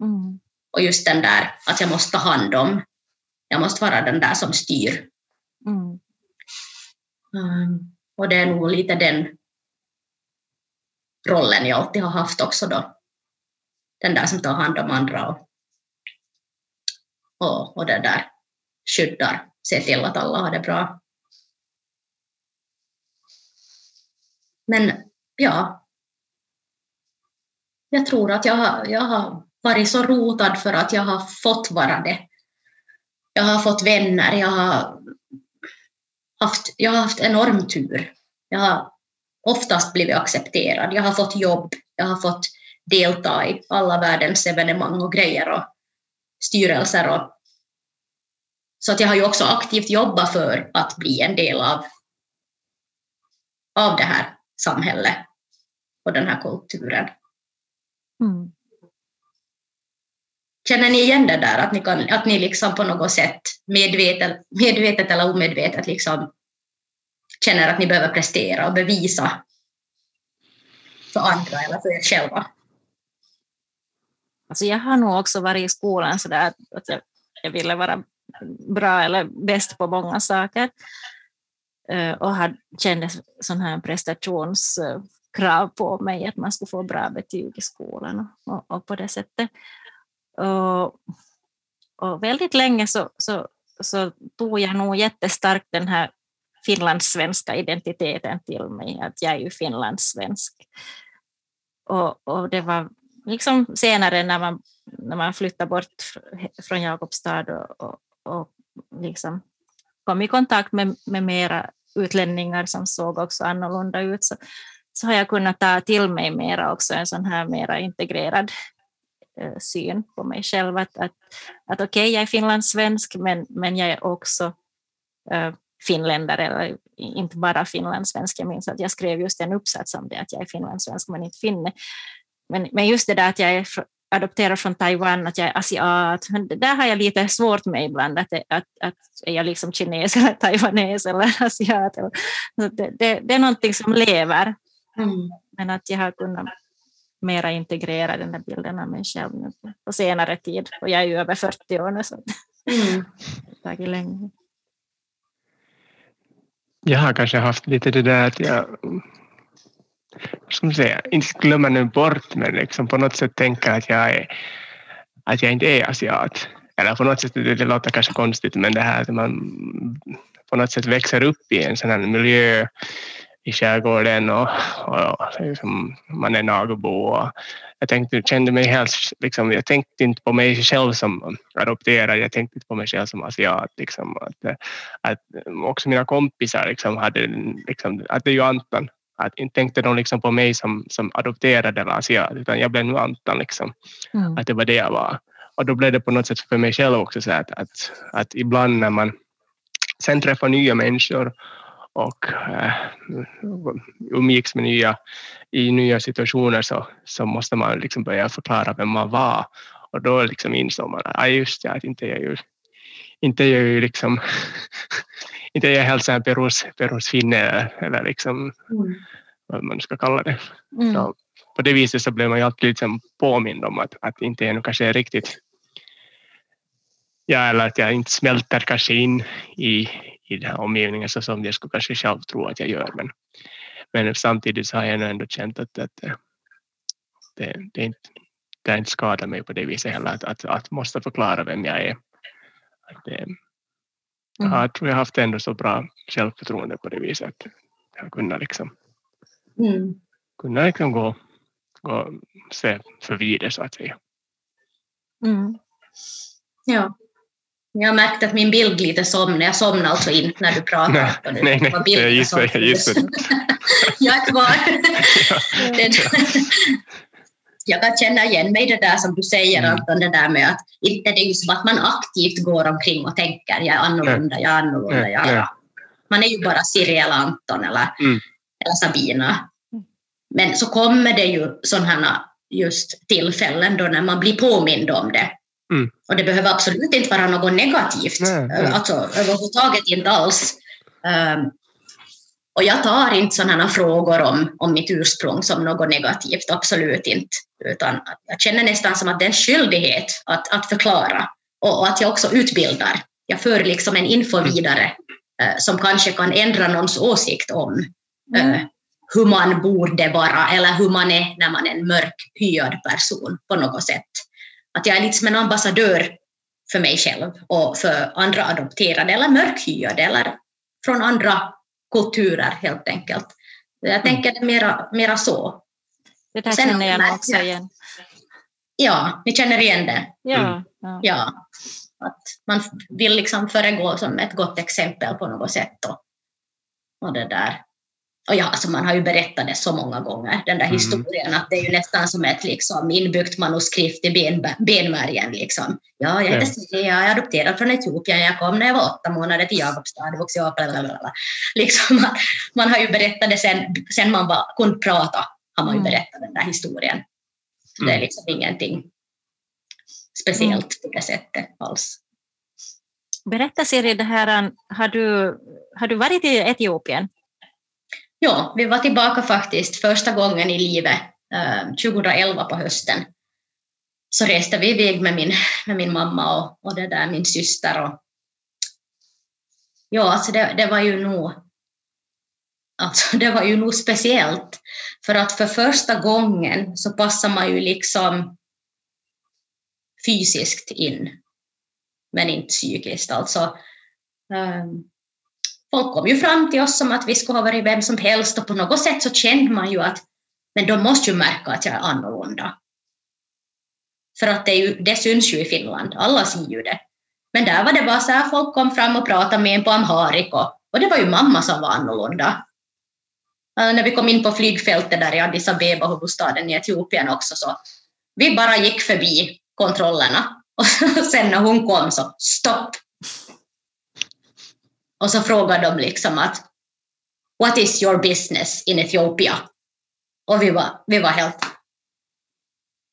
Mm. Och just den där att jag måste ta hand om. Jag måste vara den där som styr. Mm. Um, och det är nog lite den rollen jag alltid har haft också då. den där som tar hand om andra och, och, och det där skyddar, ser till att alla har det bra. Men ja, jag tror att jag har, jag har varit så rotad för att jag har fått vara det. Jag har fått vänner, jag har haft, jag har haft enorm tur. Jag har oftast blivit accepterad, jag har fått jobb, jag har fått delta i alla världens evenemang och grejer och styrelser. Och, så att jag har ju också aktivt jobbat för att bli en del av, av det här samhället och den här kulturen. Mm. Känner ni igen det där, att ni, kan, att ni liksom på något sätt medvetet, medvetet eller omedvetet liksom känner att ni behöver prestera och bevisa för andra eller för er själva? Alltså jag har nog också varit i skolan så där att jag, jag ville vara bra eller bäst på många saker eh, och hade, kände sån här prestationskrav på mig att man skulle få bra betyg i skolan och, och på det sättet. Och, och väldigt länge så, så, så tog jag nog jättestarkt den här finlandssvenska identiteten till mig, att jag är ju finlandssvensk. Och, och det var liksom senare när man, när man flyttade bort från Jakobstad och, och, och liksom kom i kontakt med, med mera utlänningar som såg också annorlunda ut, så, så har jag kunnat ta till mig mera också en sån här mera integrerad eh, syn på mig själv. Att, att, att okej, okay, jag är finlandssvensk, men, men jag är också eh, finländare, eller inte bara finlandssvensk. Jag minns att jag skrev just en uppsats om det, att jag är finlandssvensk men inte finne. Men, men just det där att jag är adopterad från Taiwan, att jag är asiat, men det där har jag lite svårt med ibland, att, att, att är jag liksom kines eller taiwanes eller asiat. Det, det, det är någonting som lever, mm. men att jag har kunnat mera integrera den där bilden av mig själv nu på senare tid, och jag är ju över 40 år nu, så mm. det har tagit länge. Jag har kanske haft lite det där att jag ska man säga, inte glömma nu bort men liksom på något sätt tänka att jag, är, att jag inte är asiat. Eller på något sätt, det, det låter kanske konstigt, men det här att man på något sätt växer upp i en sån här miljö i skärgården och, och liksom, man är nagobo. Och jag tänkte, kände mig helt, liksom, jag tänkte inte på mig själv som adopterad, jag tänkte inte på mig själv som asiat. Liksom, att, att också mina kompisar liksom, hade, liksom, att det är ju Anton, att inte tänkte de liksom på mig som, som adopterad eller asiat, utan jag blev nu Anton. Liksom. Mm. Att det var det jag var. Och då blev det på något sätt för mig själv också så att, att, att ibland när man sen träffar nya människor och äh, umgicks med nya, i nya situationer så, så måste man liksom börja förklara vem man var. Och då liksom insåg man att ah, just ja, att inte är jag ju, inte är jag ju liksom inte är jag helt så perus, perusfinne eller liksom mm. vad man ska kalla det. Mm. Så på det viset så blev man ju alltid liksom påmind om att, att inte jag nu kanske är riktigt ja, eller att jag inte smälter kanske in i, i den här omgivningen så som jag skulle kanske själv tro att jag gör. Men, men samtidigt så har jag ändå känt att, att det, det, inte, det inte skadar mig på det viset heller att, att, att måste förklara vem jag är. Det, Mm. Jag tror jag har haft ändå så bra självförtroende på det viset. Att jag kunnat liksom, mm. kunna liksom gå, gå se förbi det så att säga. Mm. Ja. Jag har märkt att min bild lite somnar. Jag somnar alltså inte när du pratar. Nej, nej, nej. jag gissar. Jag, gissar. jag är kvar. Ja jag kan känna igen mig det där som du säger mm. Anton, det där med att inte det är ju som att man aktivt går omkring och tänker jag är annorlunda, jag är annorlunda, jag är... Man är ju bara Siri eller Anton eller, mm. eller Sabina. Men så kommer det ju sådana just tillfällen då när man blir påmind om det. Mm. Och det behöver absolut inte vara något negativt, nej, nej. alltså överhuvudtaget inte alls. Um, och jag tar inte sådana frågor om, om mitt ursprung som något negativt, absolut inte. Utan jag känner nästan som att det är en skyldighet att, att förklara och, och att jag också utbildar. Jag för liksom en info vidare eh, som kanske kan ändra någons åsikt om eh, hur man borde vara eller hur man är när man är en mörkhyad person på något sätt. Att jag är lite som en ambassadör för mig själv och för andra adopterade eller mörkhyade eller från andra kulturer helt enkelt. Jag mm. tänker det mera, mera så. Det där Sen, känner jag också igen. Ja, ni känner igen det? Ja. Mm. ja. ja. Att man vill liksom föregå som ett gott exempel på något sätt. Och, och det där och ja, alltså man har ju berättat det så många gånger, den där mm. historien, att det är ju nästan som ett liksom, inbyggt manuskript i ben, benmärgen. Liksom. Ja, jag heter Siri, jag är adopterad från Etiopien, jag kom när jag var åtta månader till Jakobstad, vuxit upp. Liksom, man, man har ju berättat det sen, sen man var, kunde prata, har man ju mm. berättat den där historien. Så det är mm. liksom ingenting speciellt på det sättet alls. Berätta Siri, det här, har, du, har du varit i Etiopien? Ja, vi var tillbaka faktiskt första gången i livet, 2011 eh, på hösten. Så reste vi iväg med min, med min mamma och, och det där, min syster. Och, ja, alltså det, det var ju nog Alltså, det var ju nog speciellt, för att för första gången så passar man ju liksom fysiskt in, men inte psykiskt. Alltså, um, folk kom ju fram till oss som att vi skulle ha varit vem som helst och på något sätt så kände man ju att men de måste ju märka att jag är annorlunda. För att det, ju, det syns ju i Finland, alla ser ju det. Men där var det bara så här, folk kom fram och pratade med en på amharik och, och det var ju mamma som var annorlunda. Eh, när vi kom in på flygfältet där i Addis Abeba, huvudstaden i Etiopien också, så vi bara gick förbi kontrollerna och sen när hon kom så stopp, och så frågade de liksom att What is your business in Ethiopia? Och vi var, vi var helt...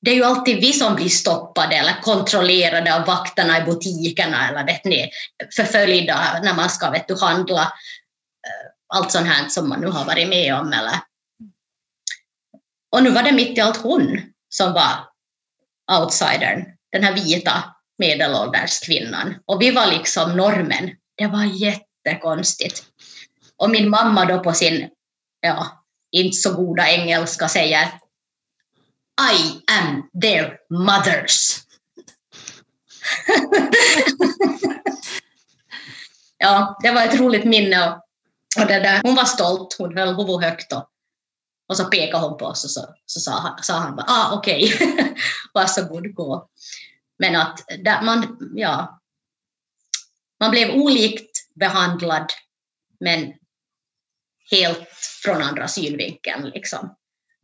Det är ju alltid vi som blir stoppade eller kontrollerade av vakterna i butikerna eller vet ni, förföljda när man ska vet du, handla. Allt sånt här som man nu har varit med om. Eller. Och nu var det mitt i allt hon som var outsidern, den här vita medelålders kvinnan. Och vi var liksom normen. Det var jättekonstigt. Och min mamma då på sin, ja, inte så goda engelska säger I am their mothers. ja, det var ett roligt minne och, och det där, hon var stolt, hon höll huvudet högt och, och så pekade hon på oss och så, så sa, sa han bara ah, okej, okay. varsågod gå. Men att där man, ja, man blev olikt behandlad, men helt från andra synvinkeln. Liksom.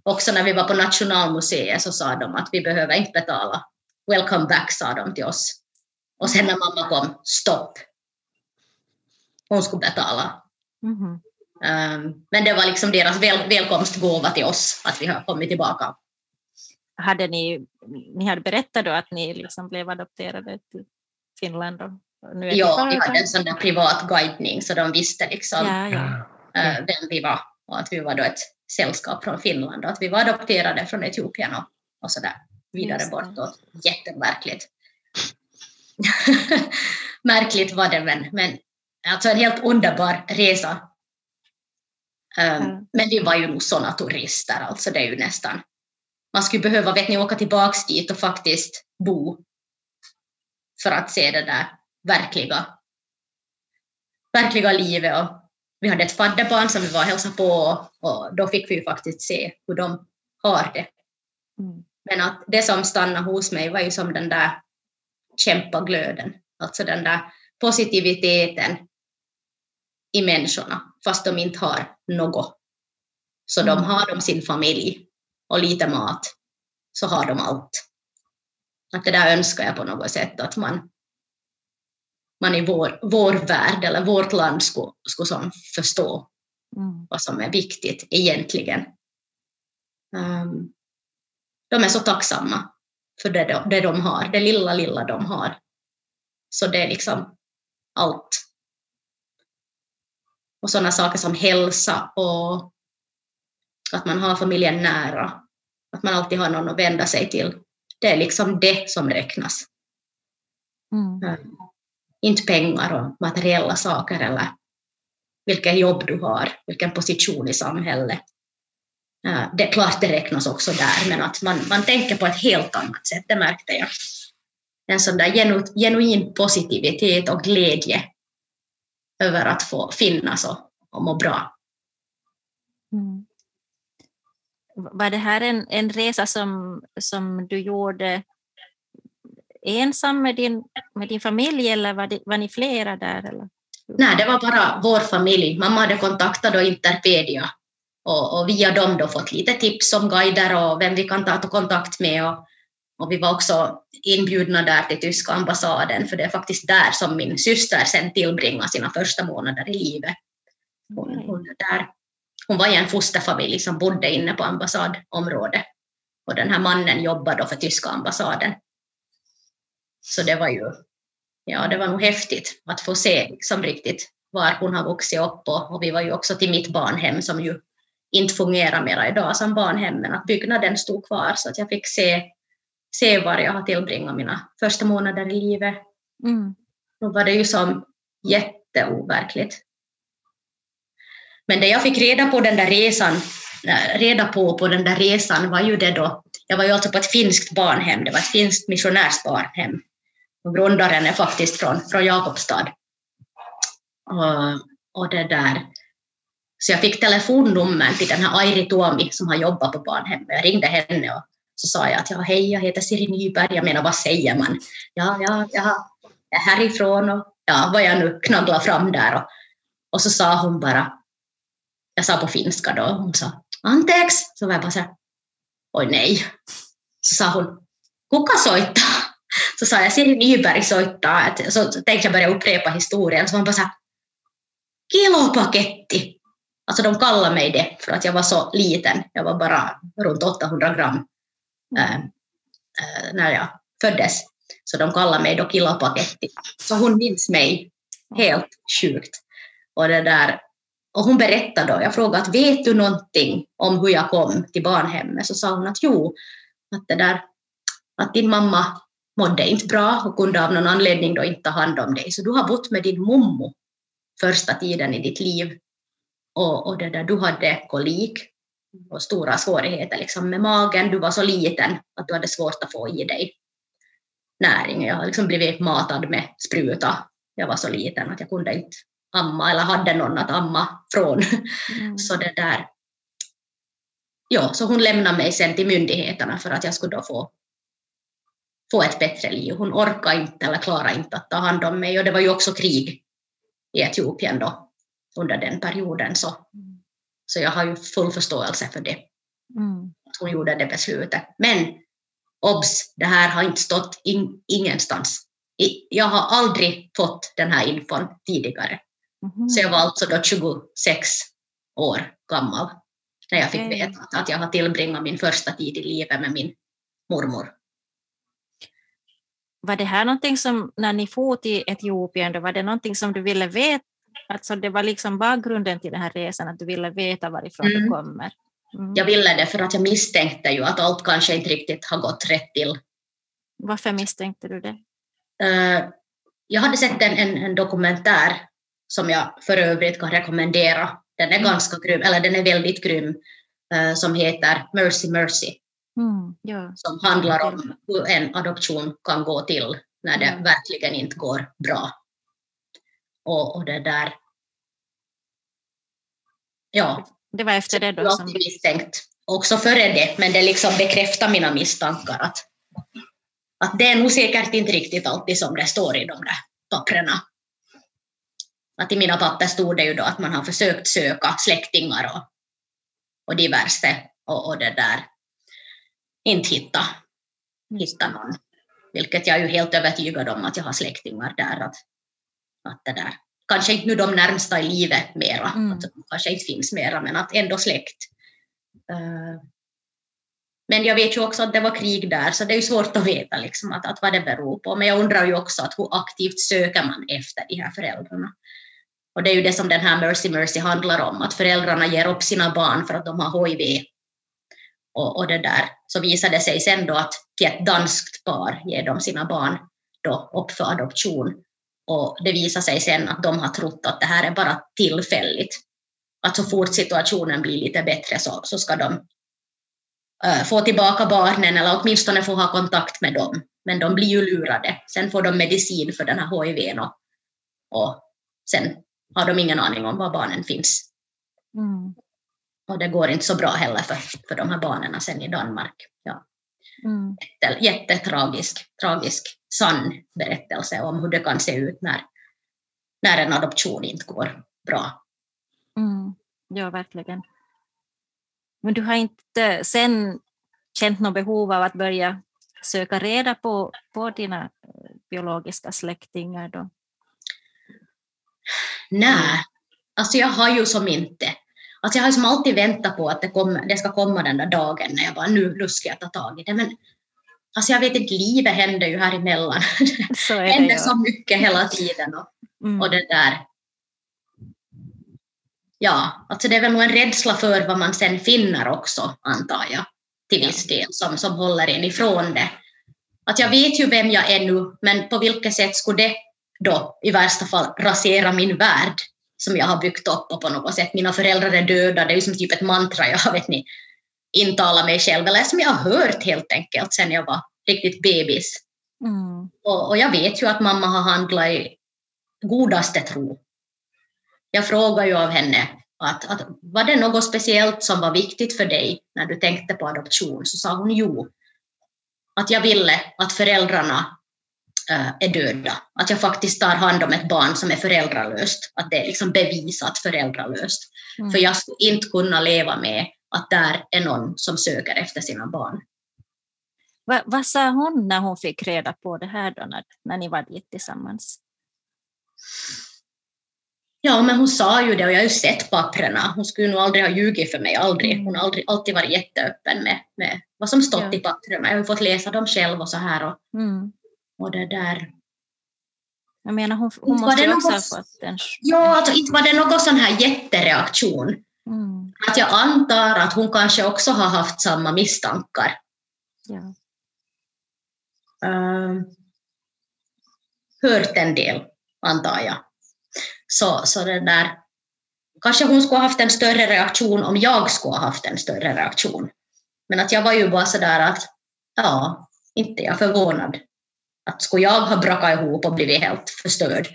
Också när vi var på Nationalmuseet så sa de att vi behöver inte betala. Welcome back, sa de till oss. Och sen när mamma kom, stopp. Hon skulle betala. Mm um, men det var liksom deras väl, välkomstgåva till oss, att vi har kommit tillbaka. Hade ni, ni hade berättat då att ni liksom blev adopterade till Finland? Då? ja, vi hade en sån där privat guidning så de visste liksom ja, ja. Äh, vem vi var och att vi var då ett sällskap från Finland och att vi var adopterade från Etiopien och, och så där vidare bortåt. Jättemärkligt. Märkligt var det men, men alltså en helt underbar resa. Um, mm. Men vi var ju nog sådana turister, alltså det är ju nästan man skulle behöva vet ni, åka tillbaka dit och faktiskt bo för att se det där verkliga, verkliga livet. Och vi hade ett fadderbarn som vi var och hälsade på och då fick vi ju faktiskt se hur de har det. Mm. Men att det som stannade hos mig var ju som den där kämpaglöden, alltså den där positiviteten i människorna, fast de inte har något. Så mm. de har de sin familj och lite mat, så har de allt. Att det där önskar jag på något sätt, att man man i vår, vår värld eller vårt land skulle, skulle som förstå mm. vad som är viktigt egentligen. Um, de är så tacksamma för det de, det de har, det lilla, lilla de har. Så det är liksom allt. Och sådana saker som hälsa och att man har familjen nära, att man alltid har någon att vända sig till. Det är liksom det som räknas. Mm. Um, inte pengar och materiella saker eller vilket jobb du har, vilken position i samhället. det är klart det räknas också där, men att man, man tänker på ett helt annat sätt, det märkte jag. En sån där genu, genuin positivitet och glädje över att få finnas och, och må bra. Mm. Var det här en, en resa som, som du gjorde ensam med din, med din familj eller var, det, var ni flera där? Eller? Nej, det var bara vår familj. Mamma hade kontaktat då Interpedia och, och via dem då fått lite tips om guider och vem vi kan ta kontakt med. Och, och vi var också inbjudna där till tyska ambassaden, för det är faktiskt där som min syster sen tillbringade sina första månader i livet. Hon, hon, där. hon var i en fosterfamilj som bodde inne på ambassadområdet. Och den här mannen jobbade då för tyska ambassaden. Så det var ju ja, det var nog häftigt att få se liksom riktigt var hon har vuxit upp. Och, och vi var ju också till mitt barnhem som ju inte fungerar mera idag som barnhem, men att byggnaden stod kvar så att jag fick se, se var jag har tillbringat mina första månader i livet. Mm. Då var det ju som jätteoverkligt. Men det jag fick reda på den där resan, eh, reda på på den där resan var ju det då, jag var ju alltså på ett finskt barnhem, det var ett finskt missionärsbarnhem. Och grundaren är faktiskt från, från Jakobstad. Och, och det där, så jag fick telefonnummer till den här Airi Tuomi som har jobbat på barnhemmet. Jag ringde henne och så sa jag att ja, hej, jag heter Siri Nyberg. Jag menar, vad säger man? Ja, ja, ja, jag är härifrån och ja, vad jag nu knagglar fram där. Och, och så sa hon bara, jag sa på finska då, hon sa anteex. Så var jag bara så här, oj nej. Så sa hon, kuka soittaa? Så sa jag Siri Nyberg soittaa, så tänkte jag börja upprepa historien. Så hon bara så här, kilopaketti. Alltså de kallade mig det för att jag var så liten. Jag var bara runt 800 gram när jag föddes. Så de kallade mig då Killapaketti. Så hon minns mig helt sjukt. Och, det där, och hon berättade då, jag frågade att vet du någonting om hur jag kom till barnhemmet? Så sa hon att jo, att, det där, att din mamma mådde inte bra och kunde av någon anledning då inte ta hand om dig. Så du har bott med din mommo första tiden i ditt liv och, och det där, du hade kolik och stora svårigheter liksom med magen. Du var så liten att du hade svårt att få i dig näring. Jag har liksom blivit matad med spruta. Jag var så liten att jag kunde inte amma eller hade någon att amma från. Mm. Så det där. Ja, så hon lämnade mig sen till myndigheterna för att jag skulle då få, få ett bättre liv. Hon orkade inte eller klarade inte att ta hand om mig och det var ju också krig i Etiopien då under den perioden. Så, så jag har ju full förståelse för det. Mm. Hon gjorde det beslutet. Men obs, det här har inte stått in, ingenstans. Jag har aldrig fått den här infon tidigare. Mm. Så jag var alltså då 26 år gammal när jag fick veta att jag har tillbringat min första tid i livet med min mormor. Var det här någonting som, när ni for till Etiopien, då var det någonting som du ville veta Alltså det var liksom bakgrunden till den här resan, att du ville veta varifrån mm. du kommer. Mm. Jag ville det för att jag misstänkte ju att allt kanske inte riktigt har gått rätt till. Varför misstänkte du det? Uh, jag hade sett en, en, en, dokumentär som jag för övrigt kan rekommendera. Den är mm. ganska grym, eller den är väldigt grym, uh, som heter Mercy Mercy. Mm, ja. Som handlar om hur en adoption kan gå till när det mm. verkligen inte går bra. Och, och det där, ja. Det var efter det då? Jag som... misstänkt också före det, men det liksom bekräftar mina misstankar att, att det är nog säkert inte riktigt alltid som det står i de där papperna. Att i mina papper stod det ju då att man har försökt söka släktingar och, och diverse och, och det där inte hitta, hitta någon. Vilket jag är ju helt övertygad om att jag har släktingar där. Att, att det där, kanske inte nu de närmsta i livet mera, mm. att kanske inte finns mera, men att ändå släkt. Uh, men jag vet ju också att det var krig där, så det är ju svårt att veta liksom, att, att vad det beror på. Men jag undrar ju också att hur aktivt söker man efter de här föräldrarna? Och det är ju det som den här Mercy Mercy handlar om, att föräldrarna ger upp sina barn för att de har HIV. Och, och det där. Så visade det sig sen då att till ett danskt par ger de sina barn då upp för adoption. Och det visar sig sen att de har trott att det här är bara tillfälligt. att så fort situationen blir lite bättre så, så ska de uh, få tillbaka barnen eller åtminstone få ha kontakt med dem. Men de blir ju lurade. Sen får de medicin för den här HIVn och, och sen har de ingen aning om var barnen finns. Mm. Och det går inte så bra heller för, för de här barnen sen i Danmark. Ja. Mm. Jättetragisk, tragisk, sann berättelse om hur det kan se ut när, när en adoption inte går bra. Mm. Ja, verkligen. Men du har inte sen känt något behov av att börja söka reda på, på dina eh, biologiska släktingar då? Nej, alltså jag har ju som inte. Alltså jag har som alltid väntat på att det, kommer, det ska komma den där dagen när jag bara nu, nu ska jag ta tag i det. Men alltså jag vet inte, livet händer ju här emellan. Så det händer så mycket hela tiden. Och, mm. och det där. Ja, alltså det är väl nog en rädsla för vad man sen finner också, antar jag, till viss del, som, som håller en ifrån det. Att jag vet ju vem jag är nu, men på vilket sätt skulle det då i värsta fall rasera min värld som jag har byggt upp och på något sätt mina föräldrar är döda, det är ju som typ ett mantra jag vet ni, intalar mig själv, eller som jag har hört helt enkelt sen jag var riktigt bebis. Mm. Och, och, jag vet ju att mamma har handlat i godaste tro. Jag frågar ju av henne att, att var det något speciellt som var viktigt för dig när du tänkte på adoption? Så sa hon jo, att jag ville att föräldrarna äh, är döda. Att jag faktiskt tar hand om ett barn som är föräldralöst. Att det är liksom bevisat föräldralöst. Mm. För jag skulle inte kunna leva med att där är någon som söker efter sina barn. Va, vad sa hon när hon fick reda på det här då, när, när ni var dit tillsammans? Ja, men hon sa ju det och jag har ju sett papperna. Hon skulle nog aldrig ha ljugit för mig, aldrig. Mm. Hon har aldrig, alltid varit jätteöppen med, med vad som stått ja. i papperna. Jag har fått läsa dem själv och så här. Och, mm. och det där. Jag menar, hon, hon måste ju också något, ha fått en... Ja, alltså inte var det någon sån här jättereaktion. Mm. Att jag antar att hon kanske också har haft samma misstankar. Ja. Uh, hört en del, antar jag. Så, så det där, kanske hon skulle ha haft en större reaktion om jag skulle ha haft en större reaktion. Men att jag var ju bara sådär att, ja, inte jag förvånad. Att skulle jag ha brakat ihop och blivit helt förstörd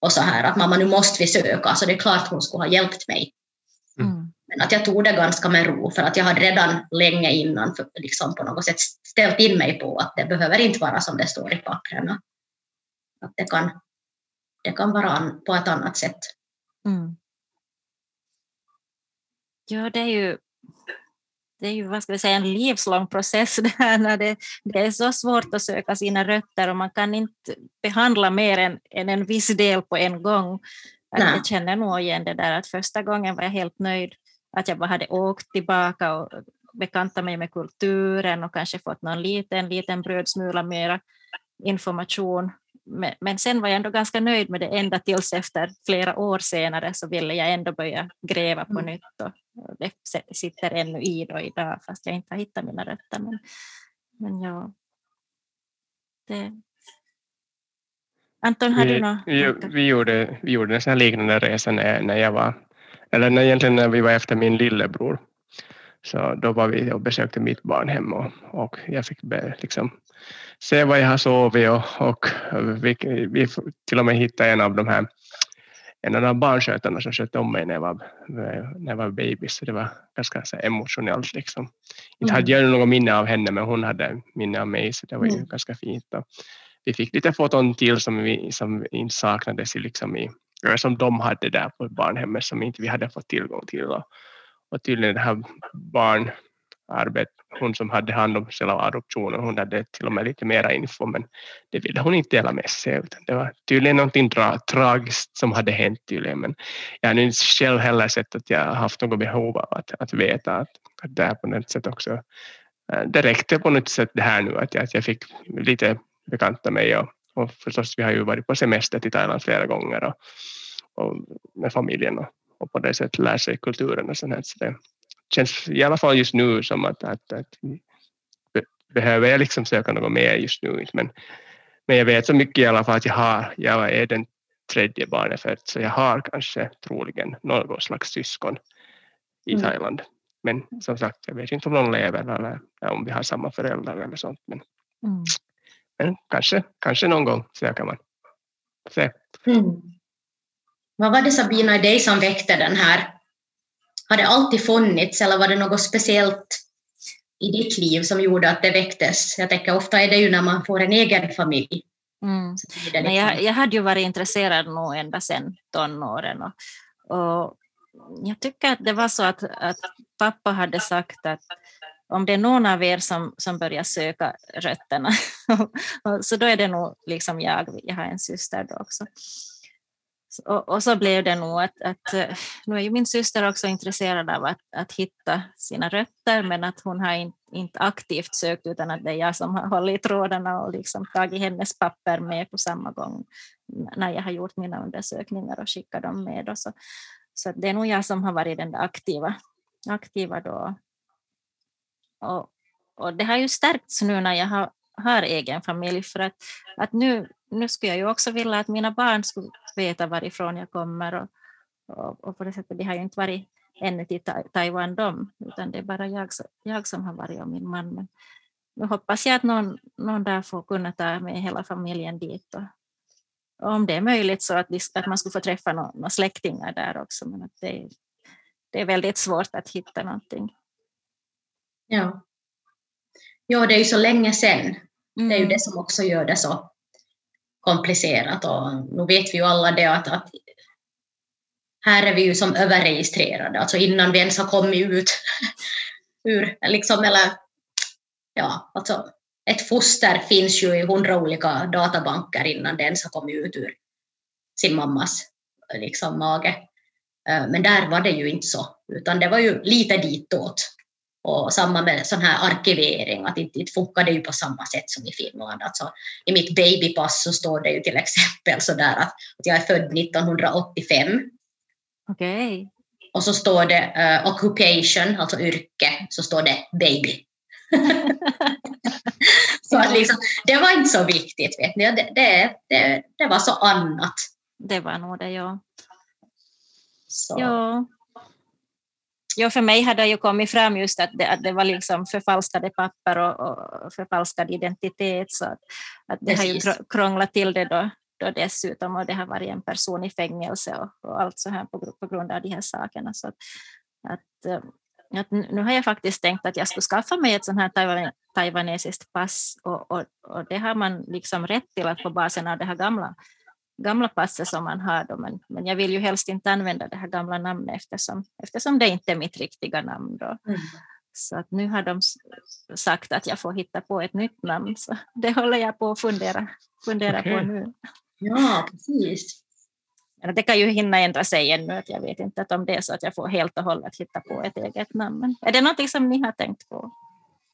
och så här att mamma nu måste vi söka, så det är klart hon skulle ha hjälpt mig. Men att jag tog det ganska med ro, för att jag hade redan länge innan för, liksom på något sätt ställt in mig på att det behöver inte vara som det står i papperna. Att det kan, det kan vara på ett annat sätt. Mm. Ja, det är ju det är ju vad ska vi säga, en livslång process det här när det, det är så svårt att söka sina rötter och man kan inte behandla mer än, än en viss del på en gång. jag känner nog igen det där att första gången var jag helt nöjd att jag bara hade åkt tillbaka och bekantat mig med kulturen och kanske fått någon liten, liten brödsmula mera information. Men, men sen var jag ändå ganska nöjd med det ända tills efter flera år senare så ville jag ändå börja gräva på mm. nytt och det sitter ännu i då idag fast jag inte har hittat mina rötter. Men, men ja, det, Anton, har vi, du något? Vi, vi, gjorde, vi gjorde en liknande resa när, när jag var eller när, egentligen när vi var efter min lillebror. Så då var vi och besökte mitt barnhem och, och jag fick be, liksom, se var jag har sovit och, och vi, vi till och med hittade en av de här en av de barnskötarna som skötte om mig när jag var, när jag var baby, så det var ganska så emotionellt. Liksom. Inte hade jag något minne av henne, men hon hade minne av mig, så det var ju mm. ganska fint. Och vi fick lite foton till som, vi, som inte saknades liksom i, som de hade där på barnhemmet som inte vi hade fått tillgång till. Och, och tydligen det här barnarbet, hon som hade hand om själva adoptionen, hon hade till och med lite mera info men det ville hon inte dela med sig utan det var tydligen någonting tra tragiskt som hade hänt tydligen men jag har inte själv heller sett att jag haft något behov av att, att veta att, att det här på något sätt också eh, det räckte på något sätt det här nu att jag, att jag fick lite bekanta mig och och förstås, vi har ju varit på semester till Thailand flera gånger och, och med familjen och, och på det sättet lär sig kulturen och sånt här. Så det känns i alla fall just nu som att, att, att behöver jag liksom söka något mer just nu. Men, men jag vet så mycket i alla fall att jag, har, jag är den tredje barn är fött, så jag har kanske troligen något slags syskon i mm. Thailand. Men som sagt, jag vet inte om någon lever eller om vi har samma föräldrar eller sånt. Men, mm. Men kanske, kanske någon gång så kan man se. Mm. Vad var det Sabina i dig som väckte den här? Har det alltid funnits eller var det något speciellt i ditt liv som gjorde att det väcktes? Jag tänker ofta är det ju när man får en egen familj. Mm. Men jag, jag hade ju varit intresserad nog ända sedan tonåren och, och jag tycker att det var så att, att pappa hade sagt att om det är någon av er som, som börjar söka rötterna, så då är det nog liksom jag, jag har en syster då också. Och, och, så blev det nog att, att, nu är ju min syster också intresserad av att, att hitta sina rötter, men att hon har inte, inte aktivt sökt, utan att det är jag som har hållit trådarna och liksom tagit hennes papper med på samma gång när jag har gjort mina undersökningar och skickat dem med. Och så så det är nog jag som har varit den aktiva, aktiva då. Och, och det har ju stärkts nu när jag har, har egen familj, för att, att nu, nu skulle jag ju också vilja att mina barn skulle veta varifrån jag kommer och, och, och på det sättet, de har ju inte varit ännu till Taiwan de, utan det är bara jag, jag som har varit och min man. Men nu hoppas jag att någon, någon där får kunna ta med hela familjen dit och, om det är möjligt så att, att man skulle få träffa några släktingar där också, men att det, det är väldigt svårt att hitta någonting. Ja. ja, det är ju så länge sedan. Mm. Det är ju det som också gör det så komplicerat och nu vet vi ju alla det att, att här är vi ju som överregistrerade, alltså innan vi ens har kommit ut ur, liksom, eller ja, alltså ett foster finns ju i hundra olika databanker innan det ens har kommit ut ur sin mammas liksom, mage. Eh, men där var det ju inte så, utan det var ju lite ditåt. Och samma med sån här arkivering, att det inte funkar det ju på samma sätt som i Finland. Alltså, I mitt babypass så står det ju till exempel så där att, att jag är född 1985. Okej. Okay. Och så står det uh, occupation, alltså yrke, så står det baby. så att liksom, det var inte så viktigt. Vet ni. Det, det, det, det var så annat. Det var nog det, ja. Så. Ja. Ja, för mig hade det ju kommit fram just att det, att det var liksom förfalskade papper och, och förfalskad identitet, så att, att det Precis. har ju krånglat till det då, då dessutom, och det har varit en person i fängelse och, och allt så här på, på grund av de här sakerna. Så att, att eh, att nu har jag faktiskt tänkt att jag skulle skaffa mig ett sånt här taiwan, taiwanesiskt pass och, och, och, det har man liksom rätt till att på basen av det här gamla, gamla passet som man har. Då, men, men jag vill ju helst inte använda det här gamla namnet eftersom, eftersom det inte är mitt riktiga namn. Då. Mm. Så att nu har de sagt att jag får hitta på ett nytt namn, så det håller jag på att fundera, fundera okay. på nu. Ja, precis. Det kan ju hinna ändra sig ännu, att jag vet inte om det är så att jag får helt och hållet hitta på ett eget namn. Är det någonting som ni har tänkt på,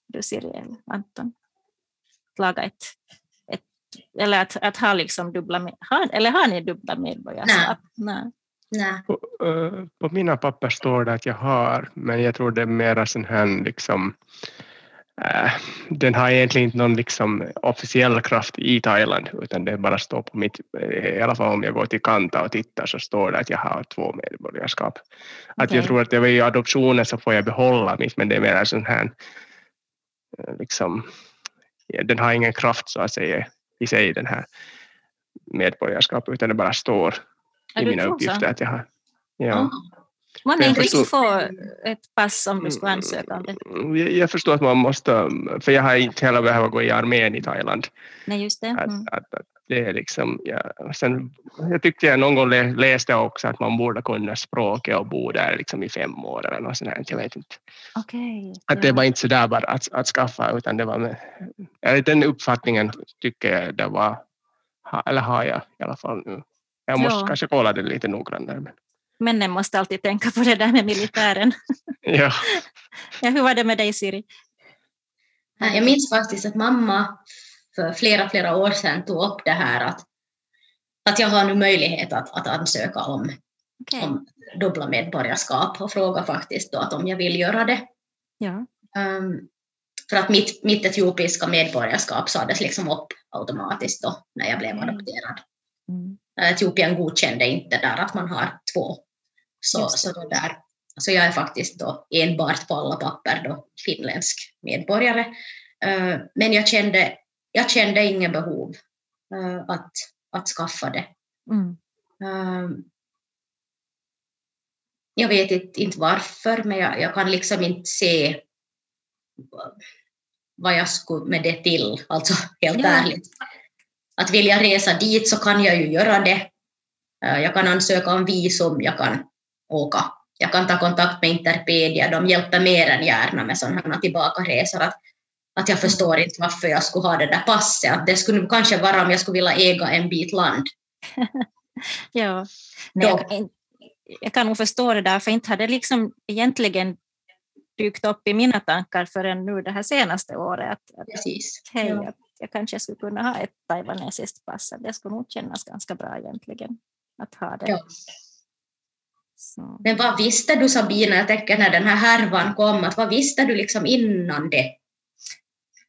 du Siri eller Anton? Att laga ett eller att, att ha liksom dubbla, ha, eller har ni dubbla medborgarskap? Nej. Nej. På, uh, på, mina papper står det att jag har, men jag tror det är mera sån här liksom Äh, den har egentligen inte någon liksom officiell kraft i Thailand utan det bara står på mitt, i alla fall om jag går till Kanta och tittar så står det att jag har två medborgarskap. Att okay. jag tror att det var i adoptionen så får jag behålla mitt men det är mer sån här eh, liksom, den har ingen kraft så att säga i sig den här medborgarskapet utan det bara står i mina uppgifter att jag har. Ja. Mm. Man inte förstår, få ett pass om du skulle ansöka om det. Mm, jag, jag förstår att man måste, för jag har inte heller behövt gå i armén i Thailand. Nej, just det. Mm. Att, att, att det är liksom, ja, sen, jag tyckte jag någon gång läste också att man borde kunna språket och bo där liksom i fem år eller något sånt här, jag vet inte. Okay, att det var inte så där bara att, att skaffa utan det var med, den uppfattningen tycker jag det var, eller har jag i alla fall nu. Jag måste ja. kanske kolla det lite noggrannare. Men männen måste alltid tänka på det där med militären. ja. ja. Hur var det med dig Siri? Jag minns faktiskt att mamma för flera, flera år sedan tog upp det här att, att jag har nu möjlighet att, att ansöka om, okay. om dubbla medborgarskap och fråga faktiskt då att om jag vill göra det. Ja. Um, för att mitt, mitt etiopiska medborgarskap sades liksom upp automatiskt då när jag blev adopterad. Mm. Etiopien godkände inte där att man har två. Så, så, det där. så jag är faktiskt då enbart på alla papper då finländsk medborgare. Uh, men jag kände, jag kände inget behov uh, att, att skaffa det. Mm. Uh, jag vet inte, inte varför, men jag, jag, kan liksom inte se vad jag skulle med det till, alltså helt ja. ärligt. Att vill jag resa dit så kan jag ju göra det. Eh, jag kan ansöka om visum, jag kan åka. Jag kan ta kontakt med Interpedia, de hjälper mer än gärna med sådana tillbakaresor. Att, att jag förstår inte varför jag skulle ha det där passet. Att det skulle kanske vara om jag skulle vilja äga en bit land. ja, Nej, jag, jag, kan nog förstå det där, för inte hade liksom egentligen dykt upp i mina tankar förrän nu det här senaste året. Att, att Precis. Hej, ja. jag, jag kanske skulle kunna ha ett taiwanesiskt pass. Det skulle nog kännas ganska bra egentligen att ha det. Ja. Men vad visste du Sabina, jag tänker när den här härvan kom, att vad visste du liksom innan det?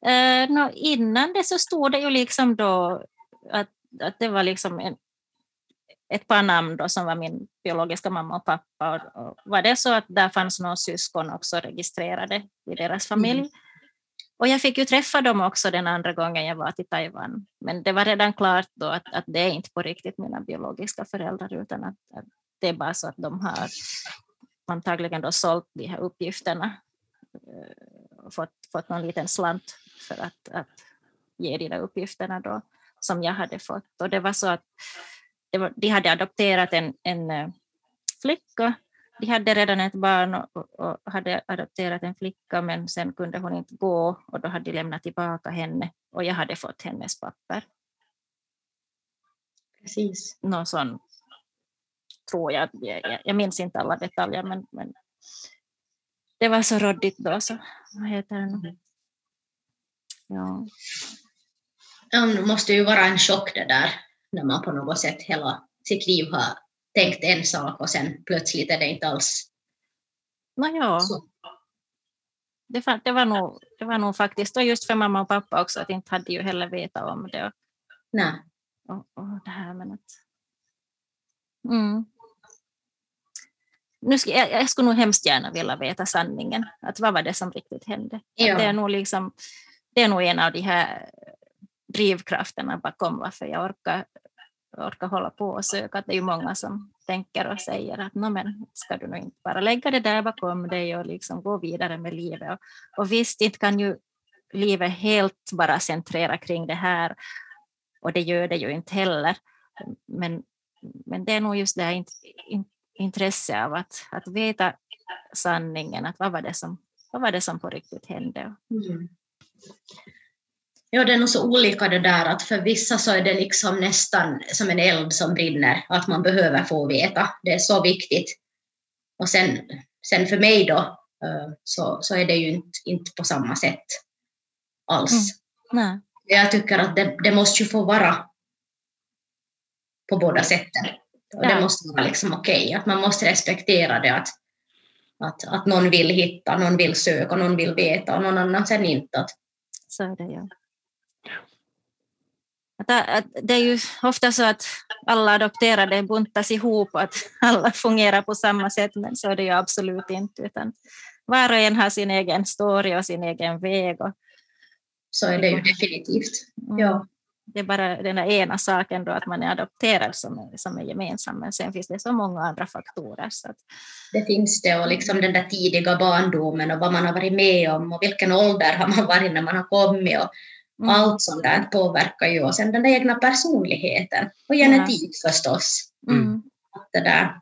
Uh, no, innan det så stod det ju liksom då att, att det var liksom en, ett par namn då som var min biologiska mamma och pappa. Och, och var det så att där fanns några syskon också registrerade i deras familj. Mm. Och jag fick ju träffa dem också den andra gången jag var till Taiwan. Men det var redan klart då att, att det är inte på riktigt mina biologiska föräldrar utan att, att det är bara så att de har antagligen då sålt de här uppgifterna och eh, fått, fått någon liten slant för att, att ge de där uppgifterna då som jag hade fått. Och det var så att var, de hade adopterat en, en eh, flicka. De hade redan ett barn och, och, hade adopterat en flicka men sen kunde hon inte gå och då hade de lämnat tillbaka henne och jag hade fått hennes papper. Precis. Någon sån, tror jag, jag, jag minns inte alla detaljer men, men det var så råddigt då så, vad heter det nu? Ja. Ja, det måste ju vara en chock det där när man på något sätt hela sitt liv har tänkt en sak och sen plötsligt är det inte alls Nåja. så. Det, var, det, var nog, det var nog faktiskt, och just för mamma och pappa också, att inte hade ju heller vetat om det. Nej. Och, och det här, men att... Mm. Nu ska, jag, jag, skulle nog hemskt gärna vilja veta sanningen. Att vad var det som riktigt hände? Ja. det, är nog liksom, det är nog en av de här drivkrafterna bakom varför jag orkar, orkar hålla på och söka. Det är ju många som tänker och säger att men, ska du nog inte bara lägga det där bakom dig och liksom gå vidare med livet. Och, och visst, inte kan ju livet helt bara centrera kring det här och det gör det ju inte heller. Men, men det är nog just det här intresse av att, att veta sanningen, att vad var det som, vad var det som på riktigt hände. Mm. Ja, det är nog så olika det där att för vissa så är det liksom nästan som en eld som brinner, att man behöver få veta. Det är så viktigt. Och sen, sen för mig då eh, så, så är det ju inte, inte på samma sätt alls. Mm. Jag tycker att det, det måste ju få vara på båda sätten. Och ja. Det måste vara liksom okej, okay. att man måste respektera det att, att, att någon vill hitta, någon vill söka, någon vill veta och någon annan sen inte. Att, så är det ja. Att, det är ju ofta så att alla adopterade buntas ihop och att alla fungerar på samma sätt, men så är det ju absolut inte, utan var och en har sin egen story och sin egen väg. Och, så är det ju definitivt. Mm. Ja. Det är bara den där ena saken då att man är adopterad som är, som är gemensam, men sen finns det så många andra faktorer. Så att... Det finns det, och liksom den där tidiga barndomen och vad man har varit med om och vilken ålder har man varit när man har kommit. Och Mm. Allt sånt där påverkar ju och sen den där egna personligheten och genetik ja. förstås. Mm. det, där,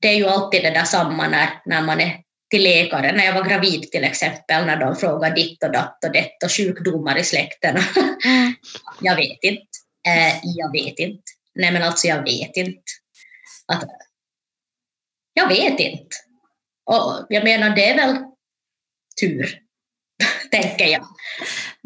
det är ju alltid det där samma när, när man är till läkare, när jag var gravid till exempel, när de frågar ditt och datt och det och sjukdomar i släkten. Mm. jag vet inte. Eh, jag vet inte. Nej men alltså jag vet inte. Att, jag vet inte. Och jag menar det är väl tur tänker jag.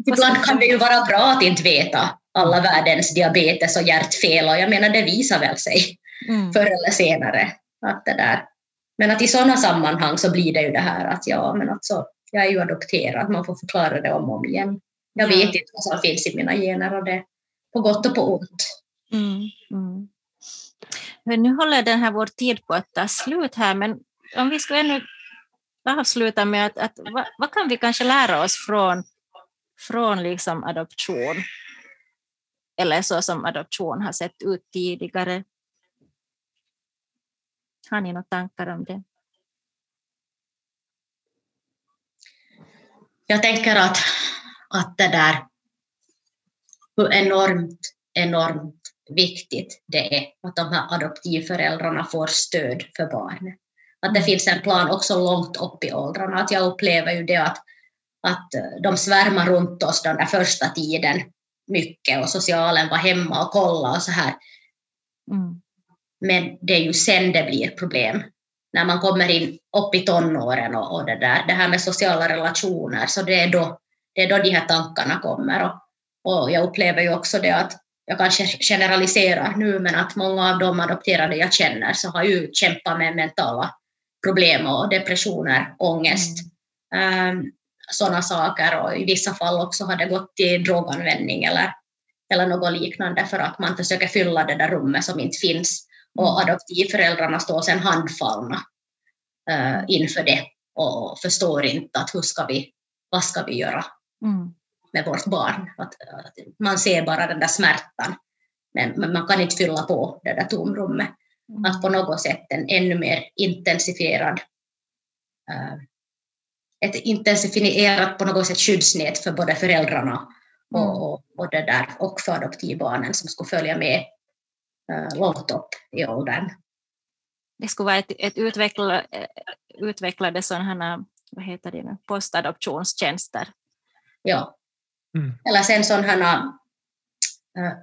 Ibland kan det ju vara bra att inte veta alla världens diabetes och hjärtfel och jag menar det visar väl sig mm. förr eller senare. Att det där. Men att i sådana sammanhang så blir det ju det här att ja, men alltså, jag är ju adopterad, man får förklara det om och om igen. Jag ja. vet inte vad som finns i mina gener och det på gott och på ont. Mm, mm. Men nu håller den här vår tid på att ta slut här, men om vi skulle ännu avsluta med att, att vad, vad, kan vi kanske lära oss från, från liksom adoption? Eller så som adoption har sett ut tidigare. Har ni några tankar om det? Jag tänker att, att det där hur enormt, enormt viktigt det är att de här adoptivföräldrarna får stöd för barnet. Att det mm. finns en plan också långt upp i åldrarna. Att jag upplever ju det att, att de svärmar runt oss den där första tiden mycket och socialen var hemma och kollade och så här. Mm. Men det är ju sen det blir problem. När man kommer in upp i tonåren och, och det där, det här med sociala relationer, så det är då, det är då de här tankarna kommer. Och, och jag upplever ju också det att jag kanske generaliserar nu, men att många av de adopterade jag känner så har ju kämpat med mentala problem och depressioner, ångest, mm. um, sådana saker och i vissa fall också har det gått till droganvändning eller, eller något liknande för att man försöker fylla det där rummet som inte finns och adoptivföräldrarna står sen handfallna uh, inför det och förstår inte att hur ska vi, vad ska vi göra. Mm med vårt barn. Att, att man ser bara den där smärtan, men, man kan inte fylla på det där tomrummet. Mm. Att på något sätt en ännu mer intensifierad uh, ett intensifierat på något sätt skyddsnät för både föräldrarna och, mm. och, och, det där, och för adoptivbarnen som skulle följa med uh, långt upp i åldern. Det skulle vara ett, ett utveckla, utvecklade sådana vad heter det, postadoptionstjänster. Ja, Mm. Eller sen sådana, äh,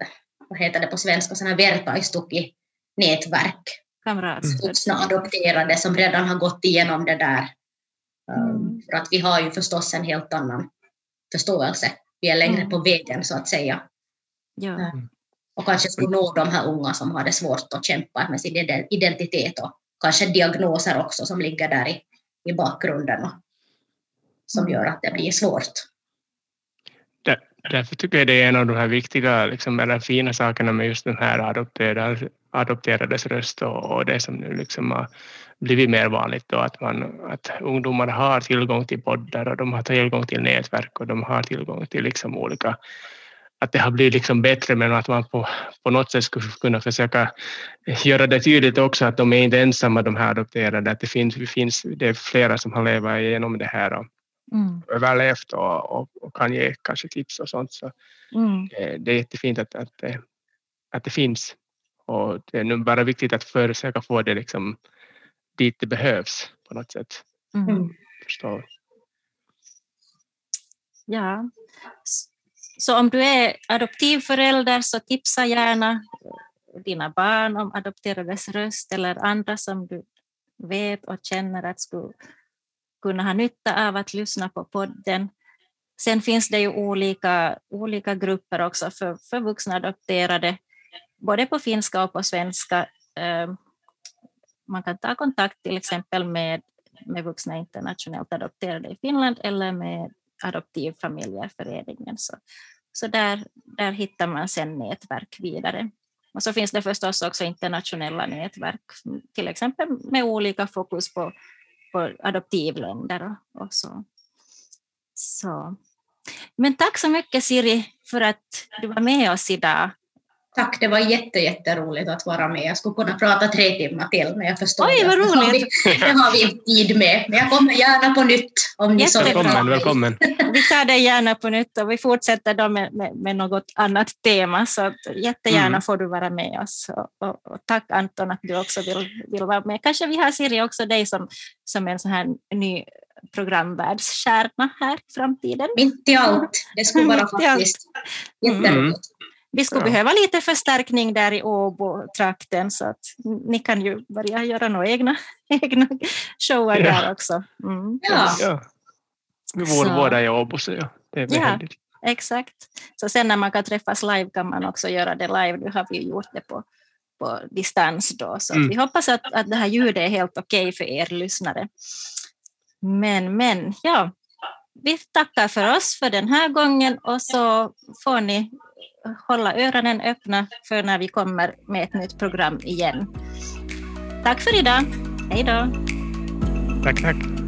vad heter det på svenska, sådana vertaistuki-nätverk. Vuxna adopterade som redan har gått igenom det där. Um, för att vi har ju förstås en helt annan förståelse. Vi är längre mm. på vägen så att säga. Ja. Och kanske skulle nå de här unga som har det svårt att kämpa med sin identitet och kanske diagnoser också som ligger där i, i bakgrunden och som gör att det blir svårt. Därför tycker jag det är en av de här viktiga, liksom, eller fina sakerna med just den här adopterade, adopterades röst och, och det som nu liksom har blivit mer vanligt då, att, man, att ungdomar har tillgång till poddar och de har tillgång till nätverk och de har tillgång till liksom olika att det har blivit liksom bättre men att man på, på något sätt skulle kunna försöka göra det tydligt också att de är inte ensamma de här adopterade, att det finns, det finns det är flera som har levat igenom det här och, mm. överlevt och, och, och, kan ge kanske tips och sånt. Så mm. det, det, är jättefint att, att, det, att det finns. Och det är nu bara viktigt att försöka få det liksom dit det behövs på något sätt. Mm. mm. Förstår. Ja. Så om du är adoptivförälder så tipsa gärna dina barn om adopterades röst eller andra som du vet och känner att skulle kunna ha nytta av att lyssna på podden. Sen finns det ju olika, olika grupper också för, för vuxna adopterade, både på finska och på svenska. Ehm, man kan ta kontakt till exempel med, med vuxna internationellt adopterade i Finland eller med Adoptivfamiljeföreningen. Så, så där, där hittar man sen nätverk vidare. Och så finns det förstås också internationella nätverk, till exempel med olika fokus på på adoptivländer och, och så. så. Men tack så mycket Siri för att du var med oss idag. Tack, det var jätte, jätteroligt att vara med. Jag skulle kunna prata tre timmar till, men jag förstår Oj, vad roligt. Det, har vi, det har vi inte tid med. Men jag kommer gärna på nytt. Om ni välkommen, välkommen. Vi tar det gärna på nytt och vi fortsätter då med, med, med något annat tema, så att jättegärna mm. får du vara med oss. Och, och, och, tack Anton att du också vill, vill vara med. Kanske vi har Siri också dig som, som en sån här ny programvärldsstjärna här i framtiden. Mitt i allt. Det skulle vara faktiskt jätteroligt. Mm. Vi skulle ja. behöva lite förstärkning där i Åbo-trakten så att ni kan ju börja göra några egna, egna shower ja. där också. Mm. Ja. ja. Vi bor båda i Åbo så ja, det är ja, Exakt. Så sen när man kan träffas live kan man också göra det live. Nu har vi gjort det på, på distans då, så mm. vi hoppas att, att det här ljudet är helt okej okay för er lyssnare. Men, men ja, vi tackar för oss för den här gången och så får ni hålla öronen öppna för när vi kommer med ett nytt program igen. Tack för idag. Hej då. Tack, tack.